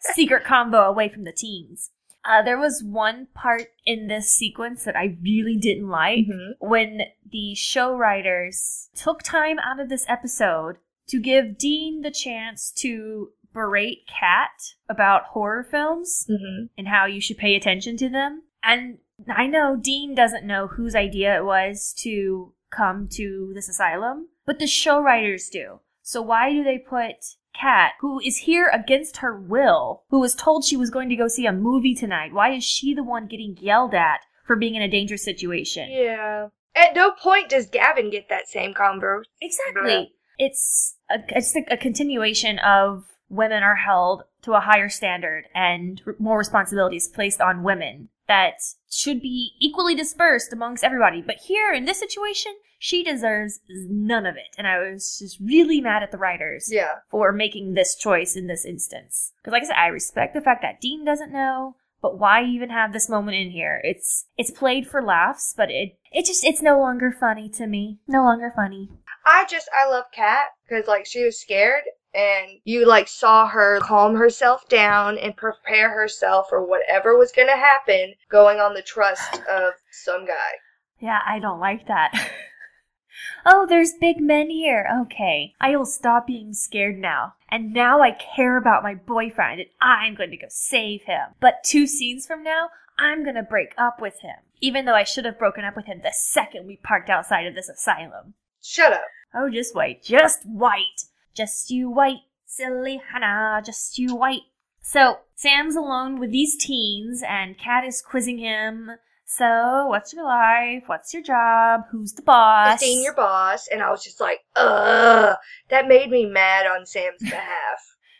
Secret combo away from the teens. Uh, there was one part in this sequence that I really didn't like
Mhm.
when the show writers took time out of this episode to give Dean the chance to berate Kat about horror films
Mm-hmm.
and how you should pay attention to them. And I know Dean doesn't know whose idea it was to come to this asylum, but the show writers do. So why do they put Kat, who is here against her will, who was told she was going to go see a movie tonight, why is she the one getting yelled at for being in a dangerous situation?
Yeah. At no point does Gavin get that same combo.
Exactly. It's a, it's a, continuation of women are held to a higher standard and more responsibilities placed on women that should be equally dispersed amongst everybody. But here in this situation, she deserves none of it. And I was just really mad at the writers
Yeah.
for making this choice in this instance. Because like I said, I respect the fact that Dean doesn't know, but why even have this moment in here? It's it's played for laughs, but it it just it's no longer funny to me. No longer funny.
I just, I love Kat because, like, she was scared and you, like, saw her calm herself down and prepare herself for whatever was going to happen going on the trust of some guy.
Yeah, I don't like that. oh, there's big men here. Okay. I will stop being scared now. And now I care about my boyfriend and I'm going to go save him. But two scenes from now, I'm going to break up with him. Even though I should have broken up with him the second we parked outside of this asylum.
Shut up.
Oh, just wait. Just white. Just you wait, silly Hannah. Just you wait. So, Sam's alone with these teens, and Kat is quizzing him. So, what's your life? What's your job? Who's the boss?
The senior boss, and I was just like, ugh. That made me mad on Sam's behalf.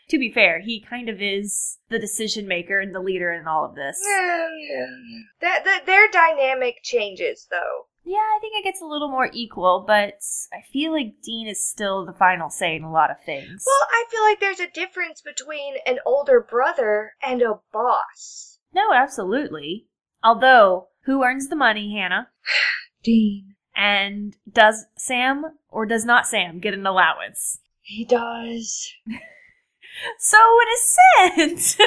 To be fair, he kind of is the decision maker and the leader in all of this.
that, that their dynamic changes though.
Yeah, I think it gets a little more equal, but I feel like Dean is still the final say in a lot of things.
Well, I feel like there's a difference between an older brother and a boss.
no, absolutely. Although, who earns the money, Hannah?
Dean.
And does Sam or does not Sam get an allowance?
He does.
So, in a sense,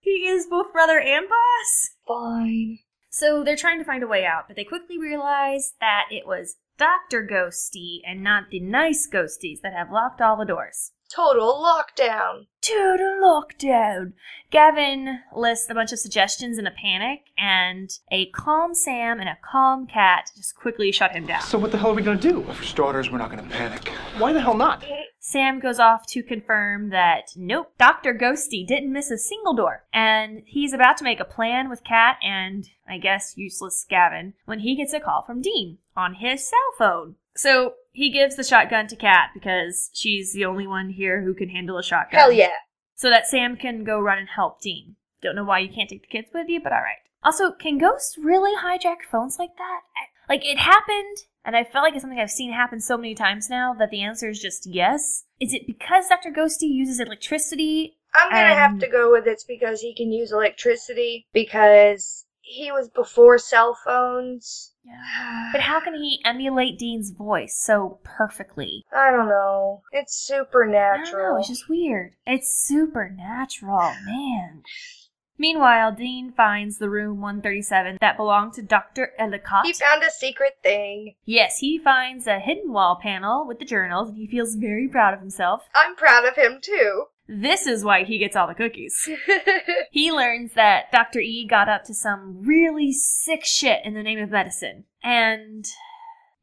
he is both brother and boss.
Fine.
So, they're trying to find a way out, but they quickly realize that it was Dr. Ghosty and not the nice ghosties that have locked all the doors.
Total lockdown.
Total lockdown. Gavin lists a bunch of suggestions in a panic, and a calm Sam and a calm Kat just quickly shut him down.
So what the hell are we gonna do?
For starters, we're not gonna panic. Why the hell not?
Sam goes off to confirm that nope, Dr. Ghosty didn't miss a single door. And he's about to make a plan with Kat and, I guess, useless Gavin when he gets a call from Dean on his cell phone. So he gives the shotgun to Kat because she's the only one here who can handle a shotgun.
Hell yeah.
So that Sam can go run and help Dean. Don't know why you can't take the kids with you, but alright. Also, can ghosts really hijack phones like that? I- Like, it happened, and I felt like it's something I've seen happen so many times now that the answer is just yes. Is it because Dr. Ghosty uses electricity?
I'm gonna have
Um,
to go with it's because he can use electricity because he was before cell phones.
But how can he emulate Dean's voice so perfectly?
I don't know. It's
I don't know,
supernatural.
it's just weird. It's supernatural, man. Meanwhile, Dean finds the room 137 that belonged to Dr. Ellicott.
He found a secret thing.
Yes, he finds a hidden wall panel with the journals, and he feels very proud of himself.
I'm proud of him too.
This is why he gets all the cookies. He learns that Dr. E got up to some really sick shit in the name of medicine. And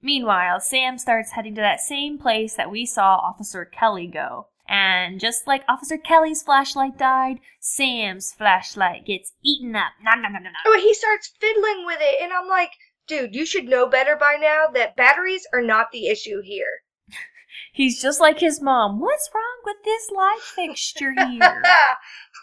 meanwhile, Sam starts heading to that same place that we saw Officer Kelly go. And just like Officer Kelly's flashlight died, Sam's flashlight gets eaten up. Nom, nom, nom, nom, nom.
oh, he starts fiddling with it, and I'm like, dude, you should know better by now that batteries are not the issue here.
He's just like his mom. What's wrong with this light fixture here?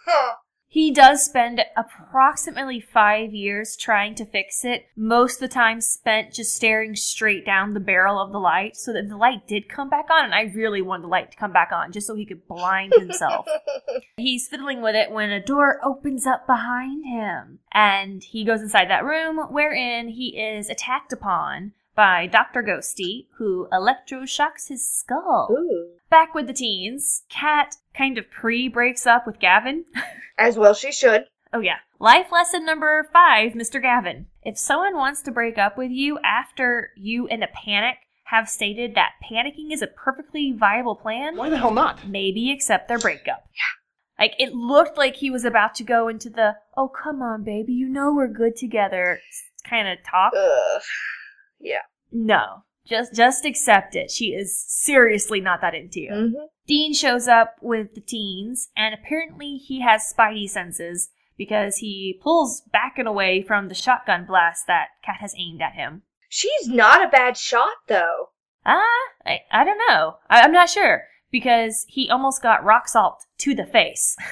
He does spend approximately five years trying to fix it, most of the time spent just staring straight down the barrel of the light so that the light did come back on, and I really wanted the light to come back on just so he could blind himself. He's fiddling with it when a door opens up behind him, and he goes inside that room wherein he is attacked upon by Dr. Ghosty, who electroshocks his skull.
Ooh.
Back with the teens, Kat kind of pre breaks up with Gavin.
As well she should.
Oh, yeah. Life lesson number five, Mr. Gavin. If someone wants to break up with you after you, in a panic, have stated that panicking is a perfectly viable plan,
Why the hell not?
maybe accept their breakup. Yeah. Like, it looked like he was about to go into the, oh, come on, baby, you know we're good together kind of talk.
Ugh. Yeah.
No. Just, just accept it. She is seriously not that into you.
hmm
Dean shows up with the teens, and apparently he has spidey senses because he pulls back and away from the shotgun blast that Kat has aimed at him.
She's not a bad shot, though.
Ah, I, I don't know. I, I'm not sure because he almost got rock salt to the face.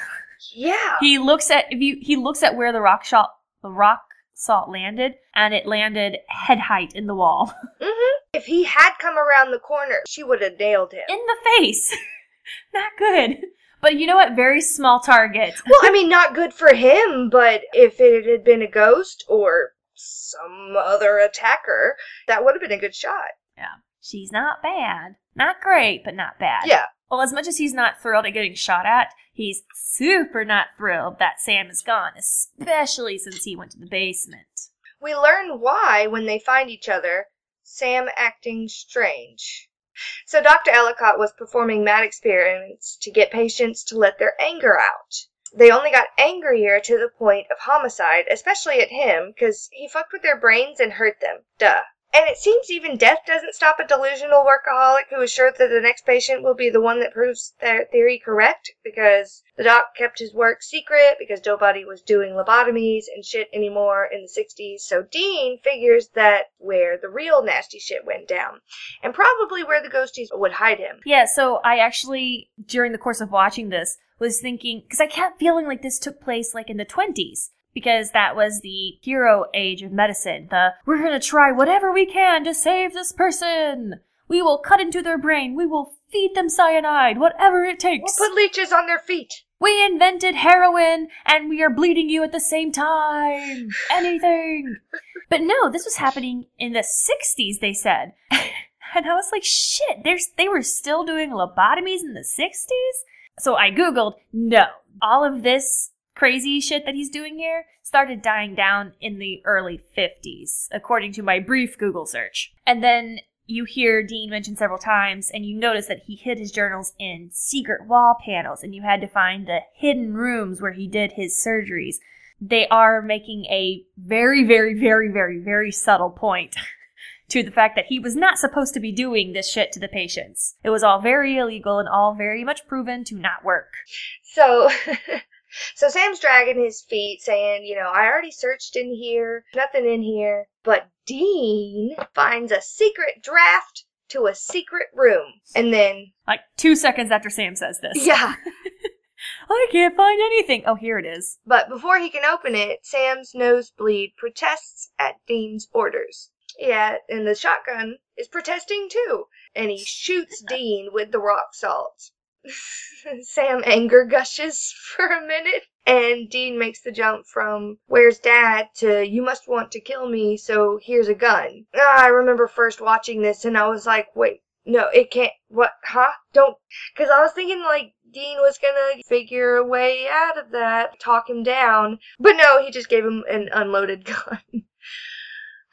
Yeah.
he looks at if you he looks at where the rock salt the rock salt landed, and it landed head height in the wall
hmm If he had come around the corner, she would have nailed him.
in the face. not good. But you know what? Very small target.
well, I mean, not good for him, but if it had been a ghost or some other attacker, that would have been a good shot. Yeah.
She's not bad. Not great, but not bad.
Yeah.
Well, as much as he's not thrilled at getting shot at, he's super not thrilled that Sam is gone, especially since he went to the basement.
We learn why when they find each other, Sam acting strange. So Dr. Ellicott was performing mad experiments to get patients to let their anger out. They only got angrier to the point of homicide, especially at him, because he fucked with their brains and hurt them. Duh. And it seems even death doesn't stop a delusional workaholic who is sure that the next patient will be the one that proves their theory correct, because the doc kept his work secret, because nobody was doing lobotomies and shit anymore in the 60s. So Dean figures that where the real nasty shit went down, and probably where the ghosties would hide him.
Yeah, so I actually, during the course of watching this, was thinking, because I kept feeling like this took place like in the 20s. Because that was the heroic age of medicine. The, we're gonna try whatever we can to save this person! We will cut into their brain. We will feed them cyanide, whatever it takes.
We'll put leeches on their feet.
We invented heroin and we are bleeding you at the same time. Anything. But no, this was happening in the 60s, they said. and I was like, shit, there's, they were still doing lobotomies in the 60s? So I Googled, no. All of this crazy shit that he's doing here started dying down in the early 50s, according to my brief Google search. And then you hear Dean mentioned several times, and you notice that he hid his journals in secret wall panels, and you had to find the hidden rooms where he did his surgeries. They are making a very, very, very, very, very subtle point to the fact that he was not supposed to be doing this shit to the patients. It was all very illegal and all very much proven to not work.
So, so Sam's dragging his feet, saying, you know, I already searched in here, nothing in here. But Dean finds a secret draft to a secret room. And then,
Like two seconds after Sam says this.
yeah,
I can't find anything. Oh, here it is.
but before he can open it, Sam's nosebleed protests at Dean's orders. Yeah, and the shotgun is protesting too. And he shoots Dean with the rock salt. Sam anger gushes for a minute, and Dean makes the jump from "Where's Dad?" to "You must want to kill me, so here's a gun." Ah, I remember first watching this, and I was like, "Wait, no, it can't. What? Huh? Don't." Because I was thinking like Dean was gonna figure a way out of that, talk him down, but no, he just gave him an unloaded gun.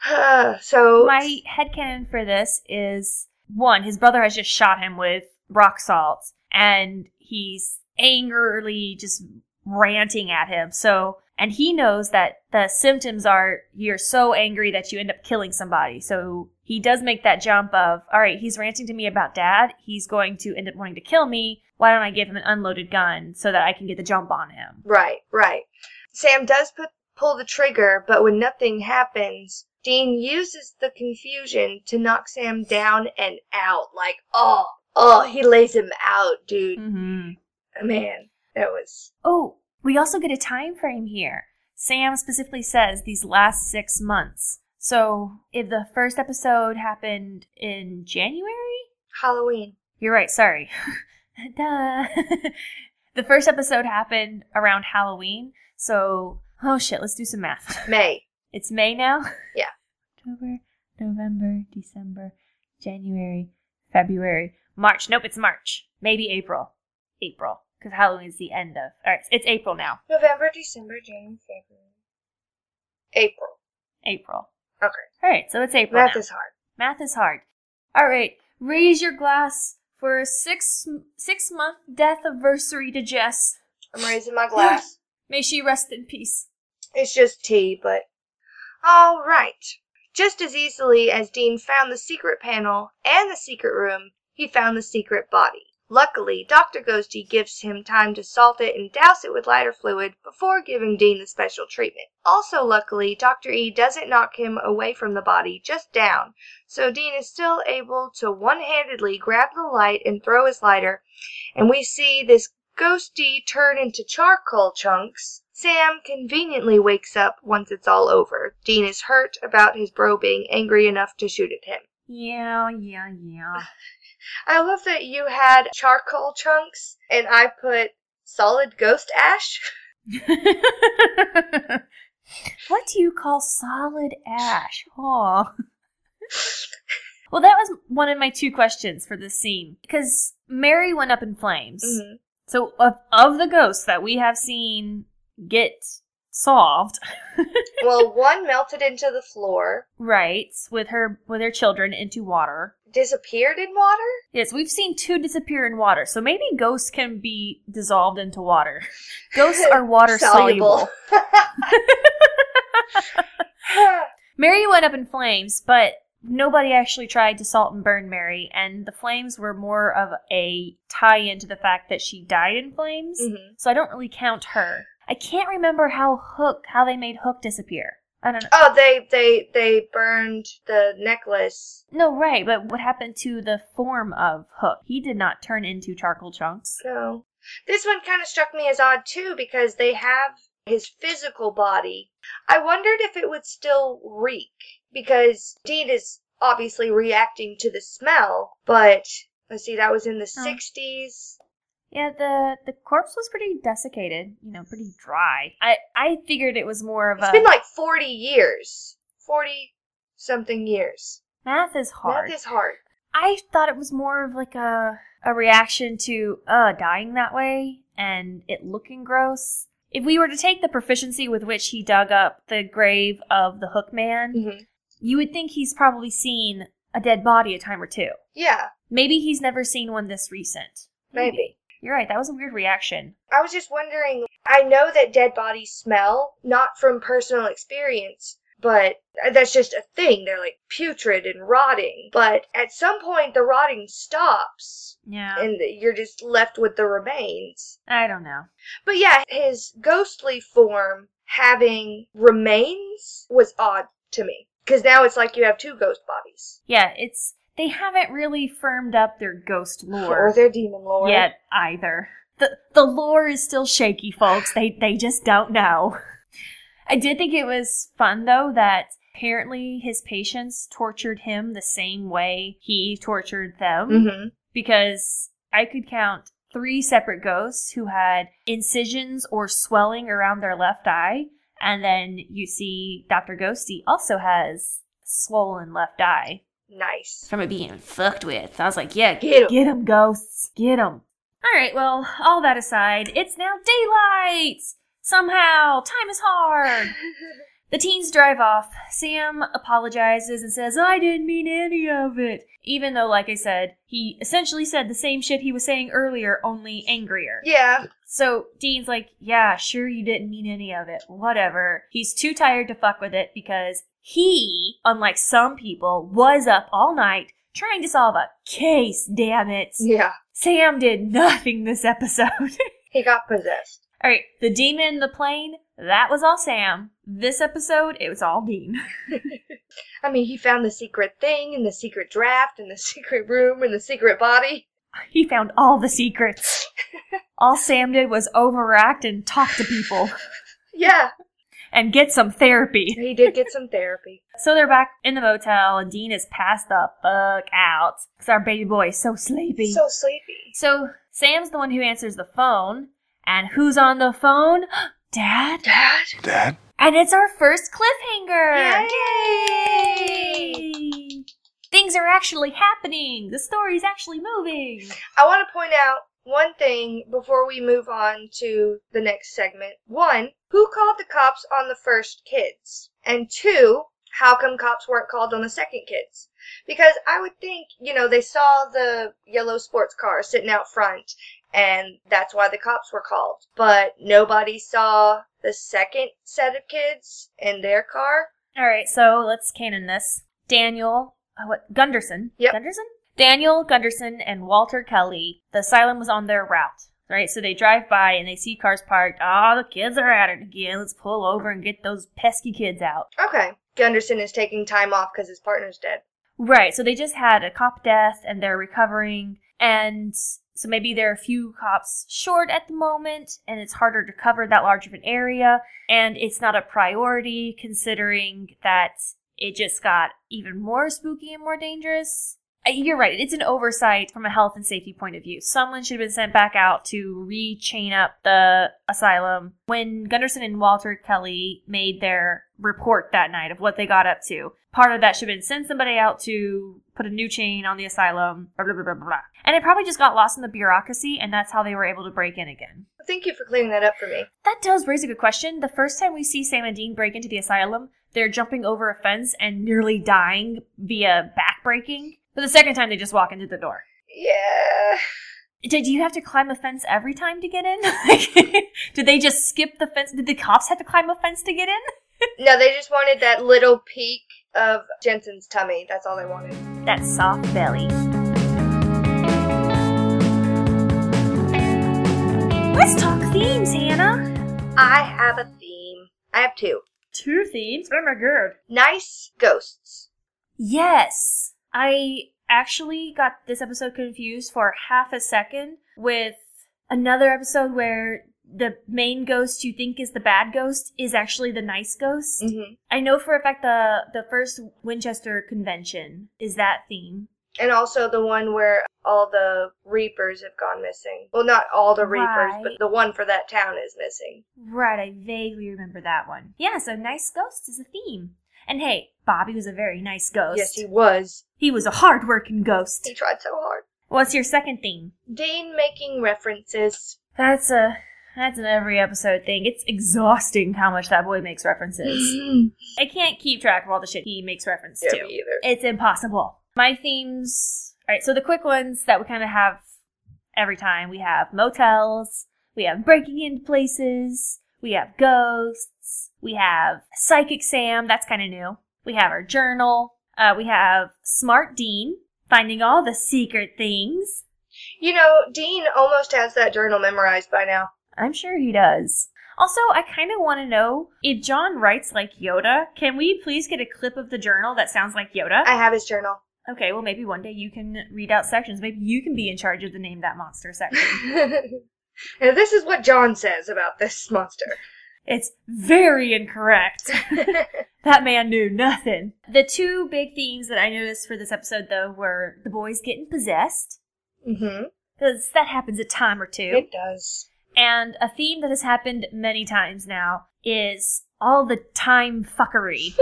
so
My headcanon for this is one, his brother has just shot him with rock salt, and he's angrily just ranting at him. So, and he knows that the symptoms are you're so angry that you end up killing somebody. So he does make that jump of, all right, he's ranting to me about dad. He's going to end up wanting to kill me. Why don't I give him an unloaded gun so that I can get the jump on him?
Right, right. Sam does put, pull the trigger, but when nothing happens, Dean uses the confusion to knock Sam down and out. Like, oh, oh, he lays him out, dude.
Mm-hmm.
Man, that was.
Oh, we also get a time frame here. Sam specifically says these last six months. So if the first episode happened in January,
Halloween.
you're right. Sorry. Duh. the first episode happened around Halloween. So oh shit, let's do some math.
May.
It's May now.
Yeah.
October, November, December, January, February, March. Nope, it's March. Maybe April. April, because Halloween is the end of. All right, it's April now.
November, December, January, February. April.
April.
Okay.
All right, so it's April.
Math
now.
is hard.
Math is hard. All right, raise your glass for a six six month death anniversary to Jess.
I'm raising my glass.
May she rest in peace.
It's just tea, but. All right. Just as easily as Dean found the secret panel and the secret room, he found the secret body. Luckily, Dr. Ghosty gives him time to salt it and douse it with lighter fluid before giving Dean the special treatment. Also, luckily, Dr. E doesn't knock him away from the body, just down, so Dean is still able to one handedly grab the light and throw his lighter, and we see this ghosty turn into charcoal chunks. Sam conveniently wakes up once it's all over. Dean is hurt about his bro being angry enough to shoot at him.
Yeah, yeah, yeah.
I love that you had charcoal chunks and I put solid ghost ash.
what do you call solid ash? Oh. well, that was one of my two questions for this scene because Mary went up in flames.
Mhm.
So, of, of the ghosts that we have seen get solved,
Well, one melted into the floor,
right, with her with her children into water.
disappeared in water.
Yes, we've seen two disappear in water, so maybe ghosts can be dissolved into water. Ghosts are water soluble. Mary went up in flames, but nobody actually tried to salt and burn Mary, and the flames were more of a tie in to the fact that she died in flames.
Mhm.
So I don't really count her. I can't remember how Hook, how they made Hook disappear. I don't know.
Oh, they they they burned the necklace.
No, right, but what happened to the form of Hook? He did not turn into charcoal chunks.
No. This one kind of struck me as odd too because they have his physical body. I wondered if it would still reek because Dean is obviously reacting to the smell, but let's see, that was in the
Oh.
60s.
Yeah, the the corpse was pretty desiccated, you know, pretty dry. I I figured it was more of
It's
a It's
been like 40 years. 40 something years.
math is hard.
Math is hard.
I thought it was more of like a a reaction to uh dying that way and it looking gross. If we were to take the proficiency with which he dug up the grave of the Hook Man,
hmm
you would think he's probably seen a dead body a time or two.
Yeah,
Maybe he's never seen one this recent.
maybe.
You're right. That was a weird reaction.
I was just wondering, I know that dead bodies smell, not from personal experience, but that's just a thing. They're like putrid and rotting. But at some point, the rotting stops,
Yeah.
and you're just left with the remains.
I don't know.
But yeah, his ghostly form having remains was odd to me. Because now it's like you have two ghost bodies.
Yeah, it's they haven't really firmed up their ghost lore
Or their demon lore
yet either. The the lore is still shaky, folks. They they just don't know. I did think it was fun though that apparently his patients tortured him the same way he tortured them
Mm-hmm.
because I could count three separate ghosts who had incisions or swelling around their left eye. And then you see Dr. Ghosty also has swollen left eye
Nice.
from it being fucked with. I was like, yeah,
get
get them ghosts, Get them. All right, well, all that aside, it's now daylight. Somehow, time is hard. The teens drive off. Sam apologizes and says, I didn't mean any of it. Even though, like I said, he essentially said the same shit he was saying earlier, only angrier.
Yeah.
So Dean's like, Yeah, sure, you didn't mean any of it. Whatever. He's too tired to fuck with it because he, unlike some people, was up all night trying to solve a case, damn it.
Yeah.
Sam did nothing this episode.
He got possessed.
all right, the demon in the plane, that was all Sam. This episode, it was all Dean.
I mean, he found the secret thing and the secret draft and the secret room and the secret body.
He found all the secrets. all Sam did was overact and talk to people
Yeah.
And get some therapy.
He did get some therapy.
So they're back in the motel, and Dean is passed the fuck out because our baby boy is so sleepy.
So sleepy.
So Sam's the one who answers the phone, and who's on the phone? Dad.
Dad?
Dad?
And it's our first cliffhanger.
Yay!
Things are actually happening. The story's actually moving.
I want to point out one thing before we move on to the next segment. One, who called the cops on the first kids? And two, how come cops weren't called on the second kids? Because I would think, you know, they saw the yellow sports car sitting out front and that's why the cops were called. But nobody saw the second set of kids in their car.
All right, so let's canon this. Daniel, uh, what Gunderson?
Yep.
Gunderson. Daniel Gunderson and Walter Kelly. The asylum was on their route, right? So they drive by and they see cars parked. Ah, the kids are at it again. Let's pull over and get those pesky kids out.
Okay. Gunderson is taking time off because his partner's dead.
Right. So they just had a cop death and they're recovering, and so maybe they're a few cops short at the moment, and it's harder to cover that large of an area, and it's not a priority considering that it just got even more spooky and more dangerous. You're right. It's an oversight from a health and safety point of view. Someone should have been sent back out to re-chain up the asylum. When Gunderson and Walter Kelly made their report that night of what they got up to, part of that should have been send somebody out to put a new chain on the asylum, blah, blah, blah, blah, blah. And it probably just got lost in the bureaucracy, and that's how they were able to break in again.
Thank you for clearing that up for me.
That does raise a good question. The first time we see Sam and Dean break into the asylum, they're jumping over a fence and nearly dying via backbreaking. But the second time, they just walk into the door.
Yeah.
Did you have to climb a fence every time to get in? Did they just skip the fence? Did the cops have to climb a fence to get in?
No, they just wanted that little peek of Jensen's tummy. That's all they wanted.
That soft belly. Let's talk themes, Hannah.
I have a theme. I have two.
Two themes? Oh my god.
Nice ghosts.
Yes. I actually got this episode confused for half a second with another episode where the main ghost you think is the bad ghost is actually the nice ghost.
hmm
I know for a fact the the first Winchester convention is that theme.
And also the one where all the Reapers have gone missing. Well, not all the Reapers, but the one for that town is missing.
Right, I vaguely remember that one. Yeah, so nice ghost is a theme. And hey, Bobby was a very nice ghost.
Yes, he was.
He was a hard-working ghost.
He tried so hard.
What's your second theme?
Dean making references.
That's a that's an every episode thing. It's exhausting how much that boy makes references. I can't keep track of all the shit he makes reference
Yeah,
to.
either.
It's impossible. My themes. All right, so the quick ones that we kind of have every time we have motels, we have breaking into places, We have ghosts. We have Psychic Sam. That's kind of new. We have our journal. Uh, we have Smart Dean finding all the secret things.
You know, Dean almost has that journal memorized by now.
I'm sure he does. Also, I kind of want to know if John writes like Yoda, can we please get a clip of the journal that sounds like Yoda?
I have his journal.
Okay, well, maybe one day you can read out sections. Maybe you can be in charge of the Name That Monster section.
and this is what John says about this monster.
it's very incorrect. that man knew nothing. The two big themes that I noticed for this episode, though, were the boys getting possessed,
mm-hmm.
because that happens a time or two.
It does.
And a theme that has happened many times now is all the time fuckery.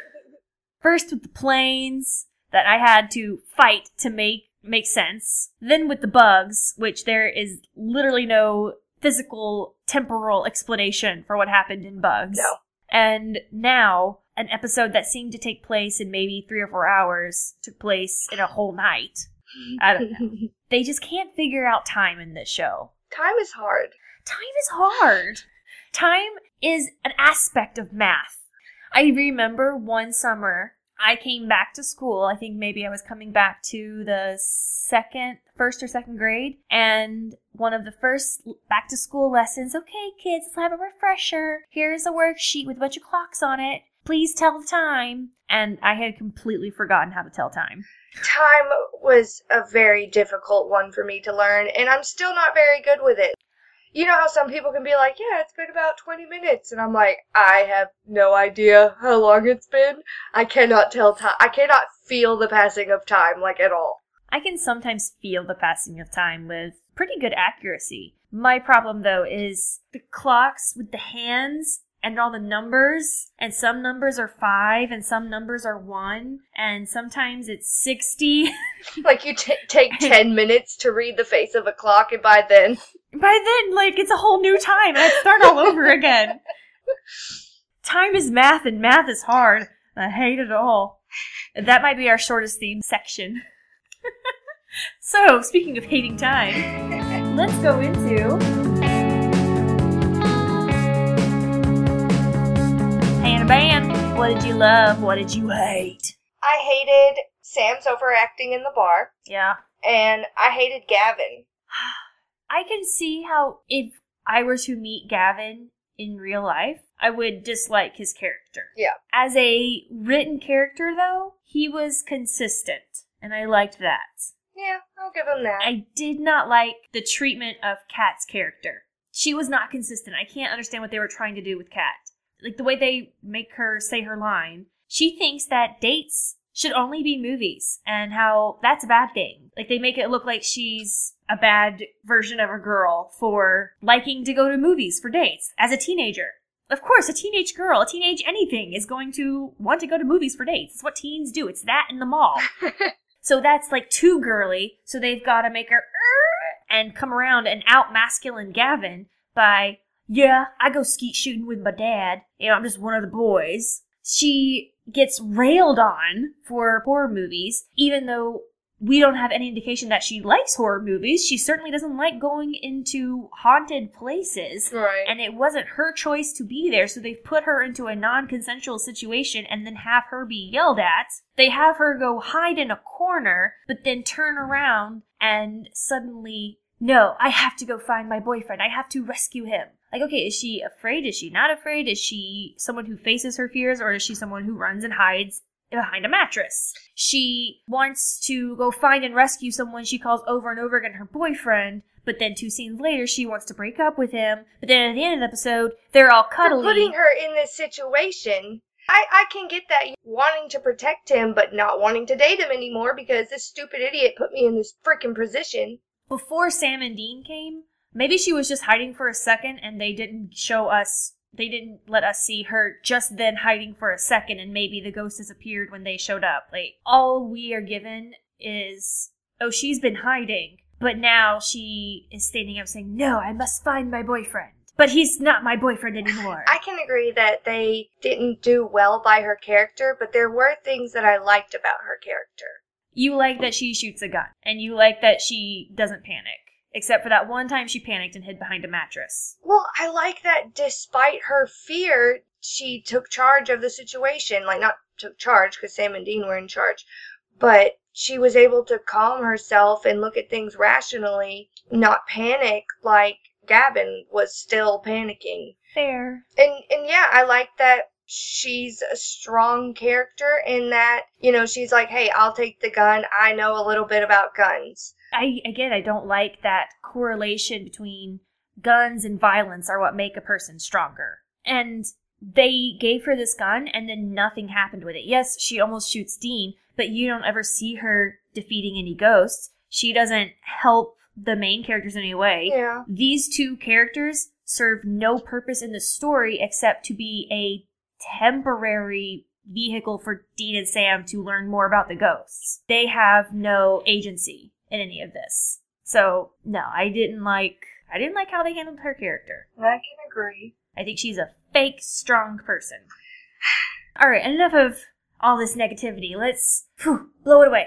First with the planes that I had to fight to make make sense. Then with the bugs, which there is literally no physical temporal explanation for what happened in bugs.
No.
And now an episode that seemed to take place in maybe three or four hours took place in a whole night. I don't know. They just can't figure out time in this show.
Time is hard.
Time is hard. Time is an aspect of math. I remember one summer I came back to school. I think maybe I was coming back to the second, first or second grade. And one of the first back to school lessons okay, kids, let's have a refresher. Here's a worksheet with a bunch of clocks on it. Please tell the time. And I had completely forgotten how to tell time.
Time was a very difficult one for me to learn, and I'm still not very good with it. You know how some people can be like, yeah, it's been about 20 minutes, and I'm like, I have no idea how long it's been. I cannot tell time. I cannot feel the passing of time, like, at all.
I can sometimes feel the passing of time with pretty good accuracy. My problem, though, is the clocks with the hands and all the numbers, and some numbers are five, and some numbers are one, and sometimes it's 60.
Like, you t- take 10 minutes to read the face of a clock, and by then,
By then, like, it's a whole new time, and I start all over again. Time is math, and math is hard. I hate it all. That might be our shortest theme section. so, speaking of hating time, let's go into. Hannah Band, what did you love? What did you hate?
I hated Sam's overacting in the bar,
Yeah.
and I hated Gavin.
I can see how if I were to meet Gavin in real life, I would dislike his character.
Yeah.
As a written character, though, he was consistent, and I liked that.
Yeah, I'll give him that.
I did not like the treatment of Kat's character. She was not consistent. I can't understand what they were trying to do with Kat. Like the way they make her say her line. She thinks that dates should only be movies and how that's a bad thing. Like they make it look like she's a bad version of a girl for liking to go to movies for dates as a teenager. Of course, a teenage girl, a teenage anything is going to want to go to movies for dates. It's what teens do. It's that in the mall. so that's like too girly. So they've got to make her "Er," and come around and out masculine Gavin by, yeah, I go skeet shooting with my dad. You know, I'm just one of the boys. She gets railed on for horror movies, even though we don't have any indication that she likes horror movies. She certainly doesn't like going into haunted places.
Right.
And it wasn't her choice to be there, so they've put her into a non consensual situation and then have her be yelled at. They have her go hide in a corner, but then turn around and suddenly, no, I have to go find my boyfriend. I have to rescue him. Like, okay, is she afraid? Is she not afraid? Is she someone who faces her fears, or is she someone who runs and hides behind a mattress? She wants to go find and rescue someone she calls over and over again her boyfriend, but then two scenes later she wants to break up with him. But then at the end of the episode, they're all
For
cuddly.
putting her in this situation, I, I can get that wanting to protect him but not wanting to date him anymore because this stupid idiot put me in this freaking position.
before Sam and Dean came, maybe she was just hiding for a second and they didn't show us, they didn't let us see her just then hiding for a second and maybe the ghost disappeared when they showed up. Like, all we are given is, oh, she's been hiding, but now she is standing up saying, no, I must find my boyfriend. But he's not my boyfriend anymore.
I can agree that they didn't do well by her character, but there were things that I liked about her character.
you like that she shoots a gun, and you like that she doesn't panic. Except for that one time she panicked and hid behind a mattress.
Well, I like that despite her fear, she took charge of the situation. Like, not took charge because Sam and Dean were in charge, but she was able to calm herself and look at things rationally, not panic like Gavin was still panicking.
Fair.
And and yeah, I like that she's a strong character in that, you know, she's like, "Hey, I'll take the gun. I know a little bit about guns."
I again, I don't like that correlation between guns and violence are what make a person stronger. And they gave her this gun and then nothing happened with it. Yes, she almost shoots Dean, but you don't ever see her defeating any ghosts. She doesn't help the main characters in any way.
Yeah.
These two characters serve no purpose in the story except to be a temporary vehicle for Dean and Sam to learn more about the ghosts. They have no agency in any of this. So, no, I didn't like I didn't like how they handled her character.
I can agree.
I think she's a fake strong person. All right, enough of all this negativity. Let's whew, blow it away.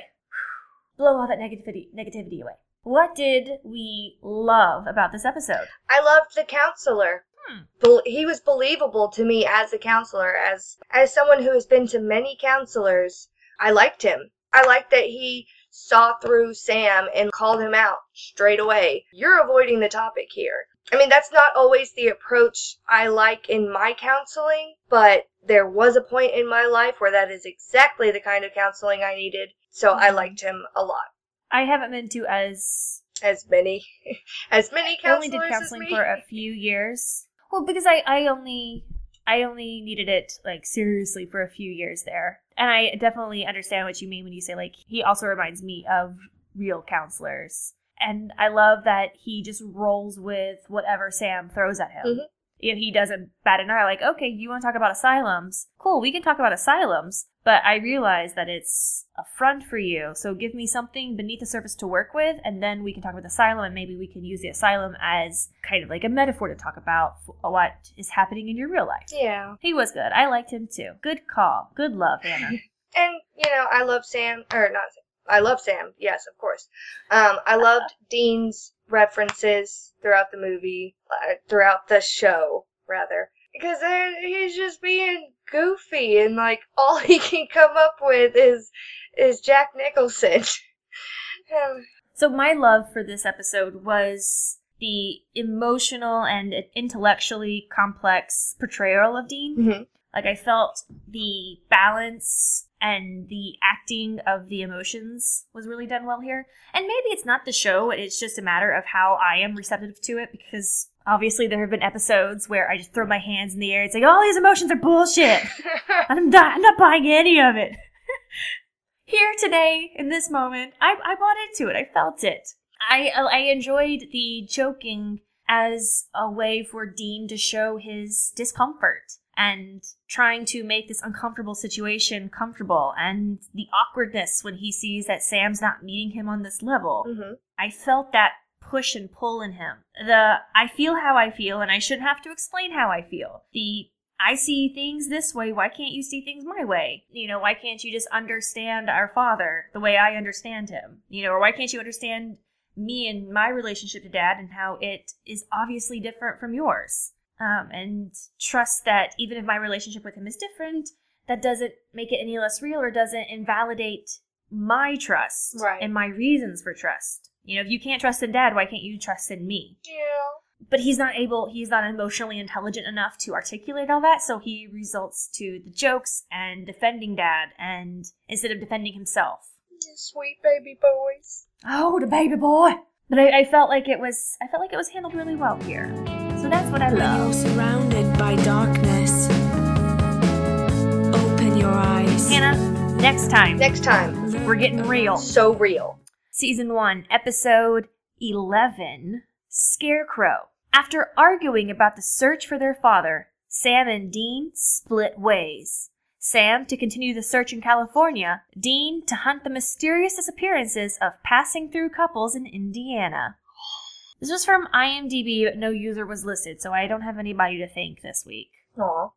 Blow all that negativity negativity away. What did we love about this episode?
I loved the counselor.
Hmm.
He was believable to me as a counselor, as as someone who has been to many counselors. I liked him. I liked that he saw through Sam and called him out straight away. You're avoiding the topic here. I mean, that's not always the approach I like in my counseling, but there was a point in my life where that is exactly the kind of counseling I needed. So I
Mhm.
liked him a lot.
I haven't been to as
As many, as many counselors.
I only did counseling for a few years. Well, because I, I only I only needed it like seriously for a few years there. And I definitely understand what you mean when you say like he also reminds me of real counselors. And I love that he just rolls with whatever Sam throws at him.
Mhm.
If he doesn't bat an eye, like, okay, you want to talk about asylums? Cool, we can talk about asylums. But I realize that it's a front for you. So give me something beneath the surface to work with, and then we can talk about the asylum, and maybe we can use the asylum as kind of like a metaphor to talk about what is happening in your real life.
Yeah.
He was good. I liked him too. Good call. Good love, Hannah.
And you know, I love Sam, or not. Sam. I love Sam. Yes, of course. Um, I loved Dean's references throughout the movie, uh, throughout the show, rather, because he's just being goofy, and like all he can come up with is is Jack Nicholson. Um,
So my love for this episode was the emotional and intellectually complex portrayal of Dean.
Mhm.
Like I felt the balance and the acting of the emotions was really done well here. And maybe it's not the show, it's just a matter of how I am receptive to it because obviously there have been episodes where I just throw my hands in the air. It's like all these emotions are bullshit. And I'm not, I'm not buying any of it. Here today, in this moment, I, I bought into it. I felt it. I I enjoyed the joking as a way for Dean to show his discomfort and trying to make this uncomfortable situation comfortable and the awkwardness when he sees that Sam's not meeting him on this level.
mhm.
I felt that push and pull in him. The I feel how I feel and I shouldn't have to explain how I feel. The I see things this way, why can't you see things my way? You know, why can't you just understand our father the way I understand him? You know, or why can't you understand me and my relationship to dad and how it is obviously different from yours? Um, and trust that even if my relationship with him is different, that doesn't make it any less real or doesn't invalidate my trust
Right.
and my reasons for trust. You know, if you can't trust in dad, why can't you trust in me?
Yeah.
But he's not able, he's not emotionally intelligent enough to articulate all that, so he results to the jokes and defending dad and instead of defending himself.
Sweet baby boys.
Oh, the baby boy! But I, I felt like it was I felt like it was handled really well here. So that's what I
When you're
love.
surrounded by darkness, open your eyes.
Hannah, next time
Next time,
we're getting real.
so real.
Season 1, Episode 11 Scarecrow. After arguing about the search for their father, Sam and Dean split ways. Sam to continue the search in California, Dean to hunt the mysterious disappearances of passing through couples in Indiana. This was from IMDb, but no user was listed, so I don't have anybody to thank this week.
Aw.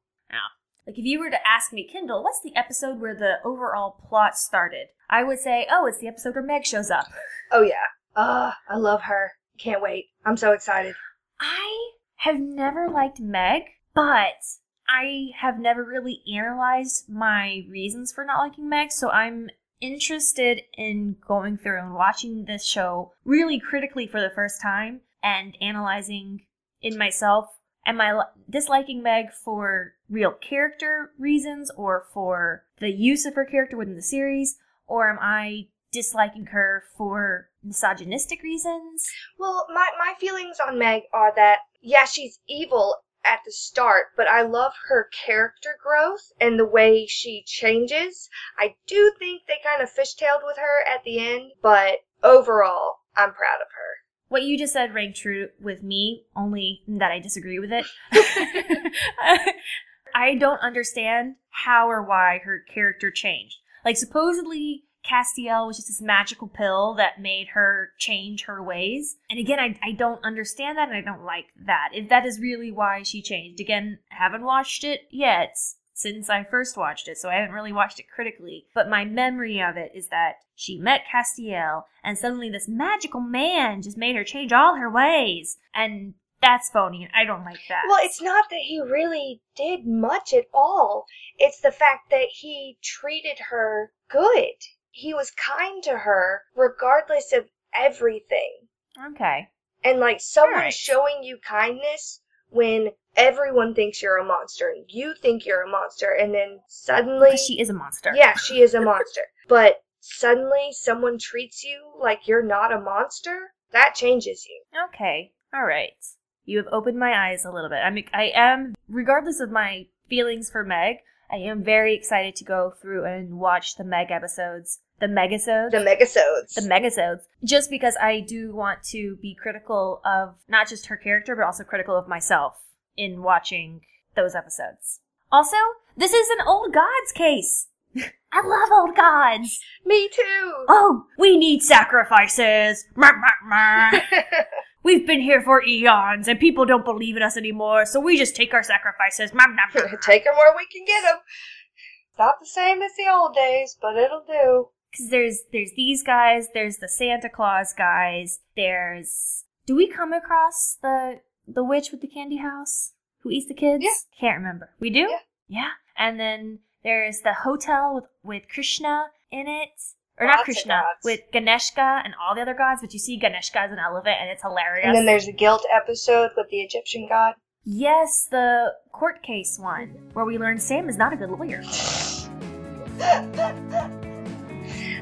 Like, if you were to ask me, Kendall, what's the episode where the overall plot started? I would say, oh, it's the episode where Meg shows up.
Oh yeah. Ah, I love her. Can't wait. I'm so excited.
I have never liked Meg, but I have never really analyzed my reasons for not liking Meg, so I'm interested in going through and watching this show really critically for the first time and analyzing in myself am I disliking Meg for real character reasons or for the use of her character within the series or am I disliking her for misogynistic reasons?
Well, my, my feelings on Meg are that, yeah, she's evil at the start, but I love her character growth and the way she changes. I do think they kind of fishtailed with her at the end, but overall, I'm proud of her.
What you just said rang true with me, only that I disagree with it. I don't understand how or why her character changed. Like, supposedly, Castiel was just this magical pill that made her change her ways. And again, I, I don't understand that and I don't like that. If that is really why she changed. Again, haven't watched it yet since I first watched it, so I haven't really watched it critically. But my memory of it is that she met Castiel, and suddenly this magical man just made her change all her ways. And that's phony, and I don't like that.
Well, it's not that he really did much at all. It's the fact that he treated her good. He was kind to her regardless of everything.
okay.
And like someone
Alright.
showing you kindness when everyone thinks you're a monster and you think you're a monster and then suddenly
she is a monster.
Yeah, she is a monster. But suddenly someone treats you like you're not a monster, that changes you.
Okay. All right. You have opened my eyes a little bit. I'm I am regardless of my feelings for Meg, I am very excited to go through and watch the Meg episodes. The Megasodes.
The megasodes.
the Megasodes. Just because I do want to be critical of not just her character, but also critical of myself in watching those episodes. Also, this is an old gods case. I love old gods.
Me too.
Oh, we need sacrifices. We've been here for eons, and people don't believe in us anymore, so we just take our sacrifices.
Take them where we can get them. Not the same as the old days, but it'll do.
Because there's there's these guys, there's the Santa Claus guys, there's. Do we come across the the witch with the candy house who eats the kids?
Yeah.
Can't remember. We do.
Yeah.
Yeah. And then there's the hotel with with Krishna in it. Or not
Lots of
Krishna, with Ganesha and all the other gods, but you see Ganesha as an elephant and it's hilarious.
And then there's a guilt episode with the Egyptian god.
Yes, the court case one, where we learn Sam is not a good lawyer.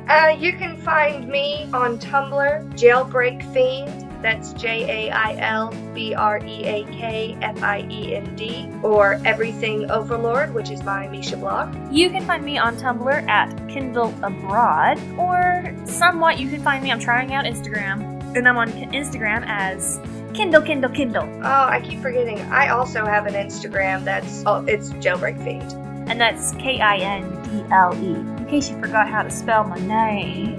Uh, you can find me on Tumblr, Jailbreak Fiend. That's J A I L B R E A K F I E N D. Or Everything Overlord, which is my Misha blog.
You can find me on Tumblr at Kindle Abroad, or somewhat you can find me. I'm trying out Instagram, and I'm on Instagram as Kindle, Kindle, Kindle,
Oh, I keep forgetting. I also have an Instagram that's, oh, it's Jailbreak Fiend.
and that's K I N D L E. In case you forgot how to spell my name.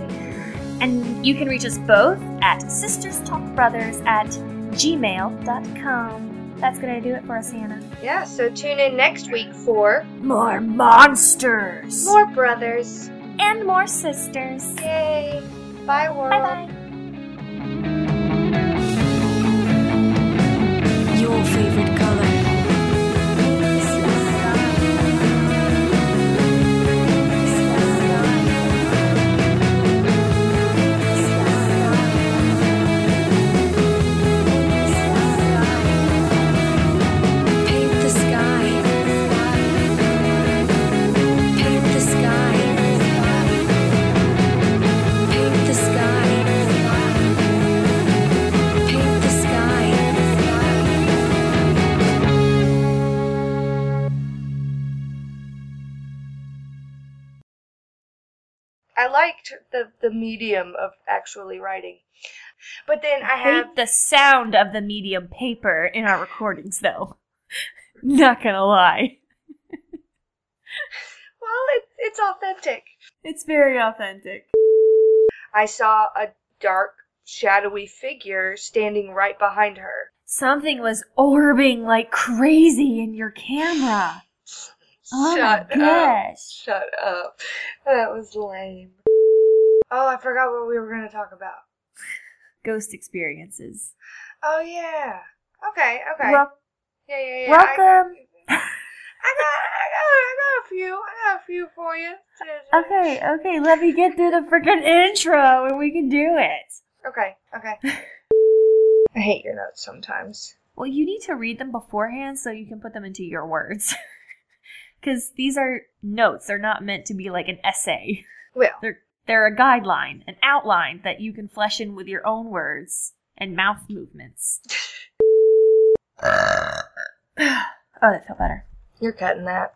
And you can reach us both at sisterstalkbrothers at gmail.com. That's gonna do it for us, Hannah.
Yeah, so tune in next week for
More monsters!
more brothers.
and more sisters.
Yay! Bye, world.
Bye bye.
Liked the, the medium of actually writing. But then I have
hate the sound of the medium paper in our recordings, though. Not gonna lie.
well, it, it's authentic.
It's very authentic.
I saw a dark, shadowy figure standing right behind her.
Something was orbiting like crazy in your camera. Oh
Shut
my
up.
gosh.
Shut up. That was lame. Oh, I forgot what we were going to talk about.
ghost experiences.
Oh yeah. Okay. Okay.
Wel-
yeah, yeah, yeah.
welcome.
I I got, I got, I got a few. I got a few for you.
okay, okay, let me get through the freaking intro and we can do it.
Okay. Okay. I hate your notes sometimes.
Well, you need to read them beforehand so you can put them into your words. Because these are notes, they're not meant to be like an essay.
Well,
They're they're a guideline, an outline that you can flesh in with your own words and mouth movements. oh, that felt better.
you're cutting that.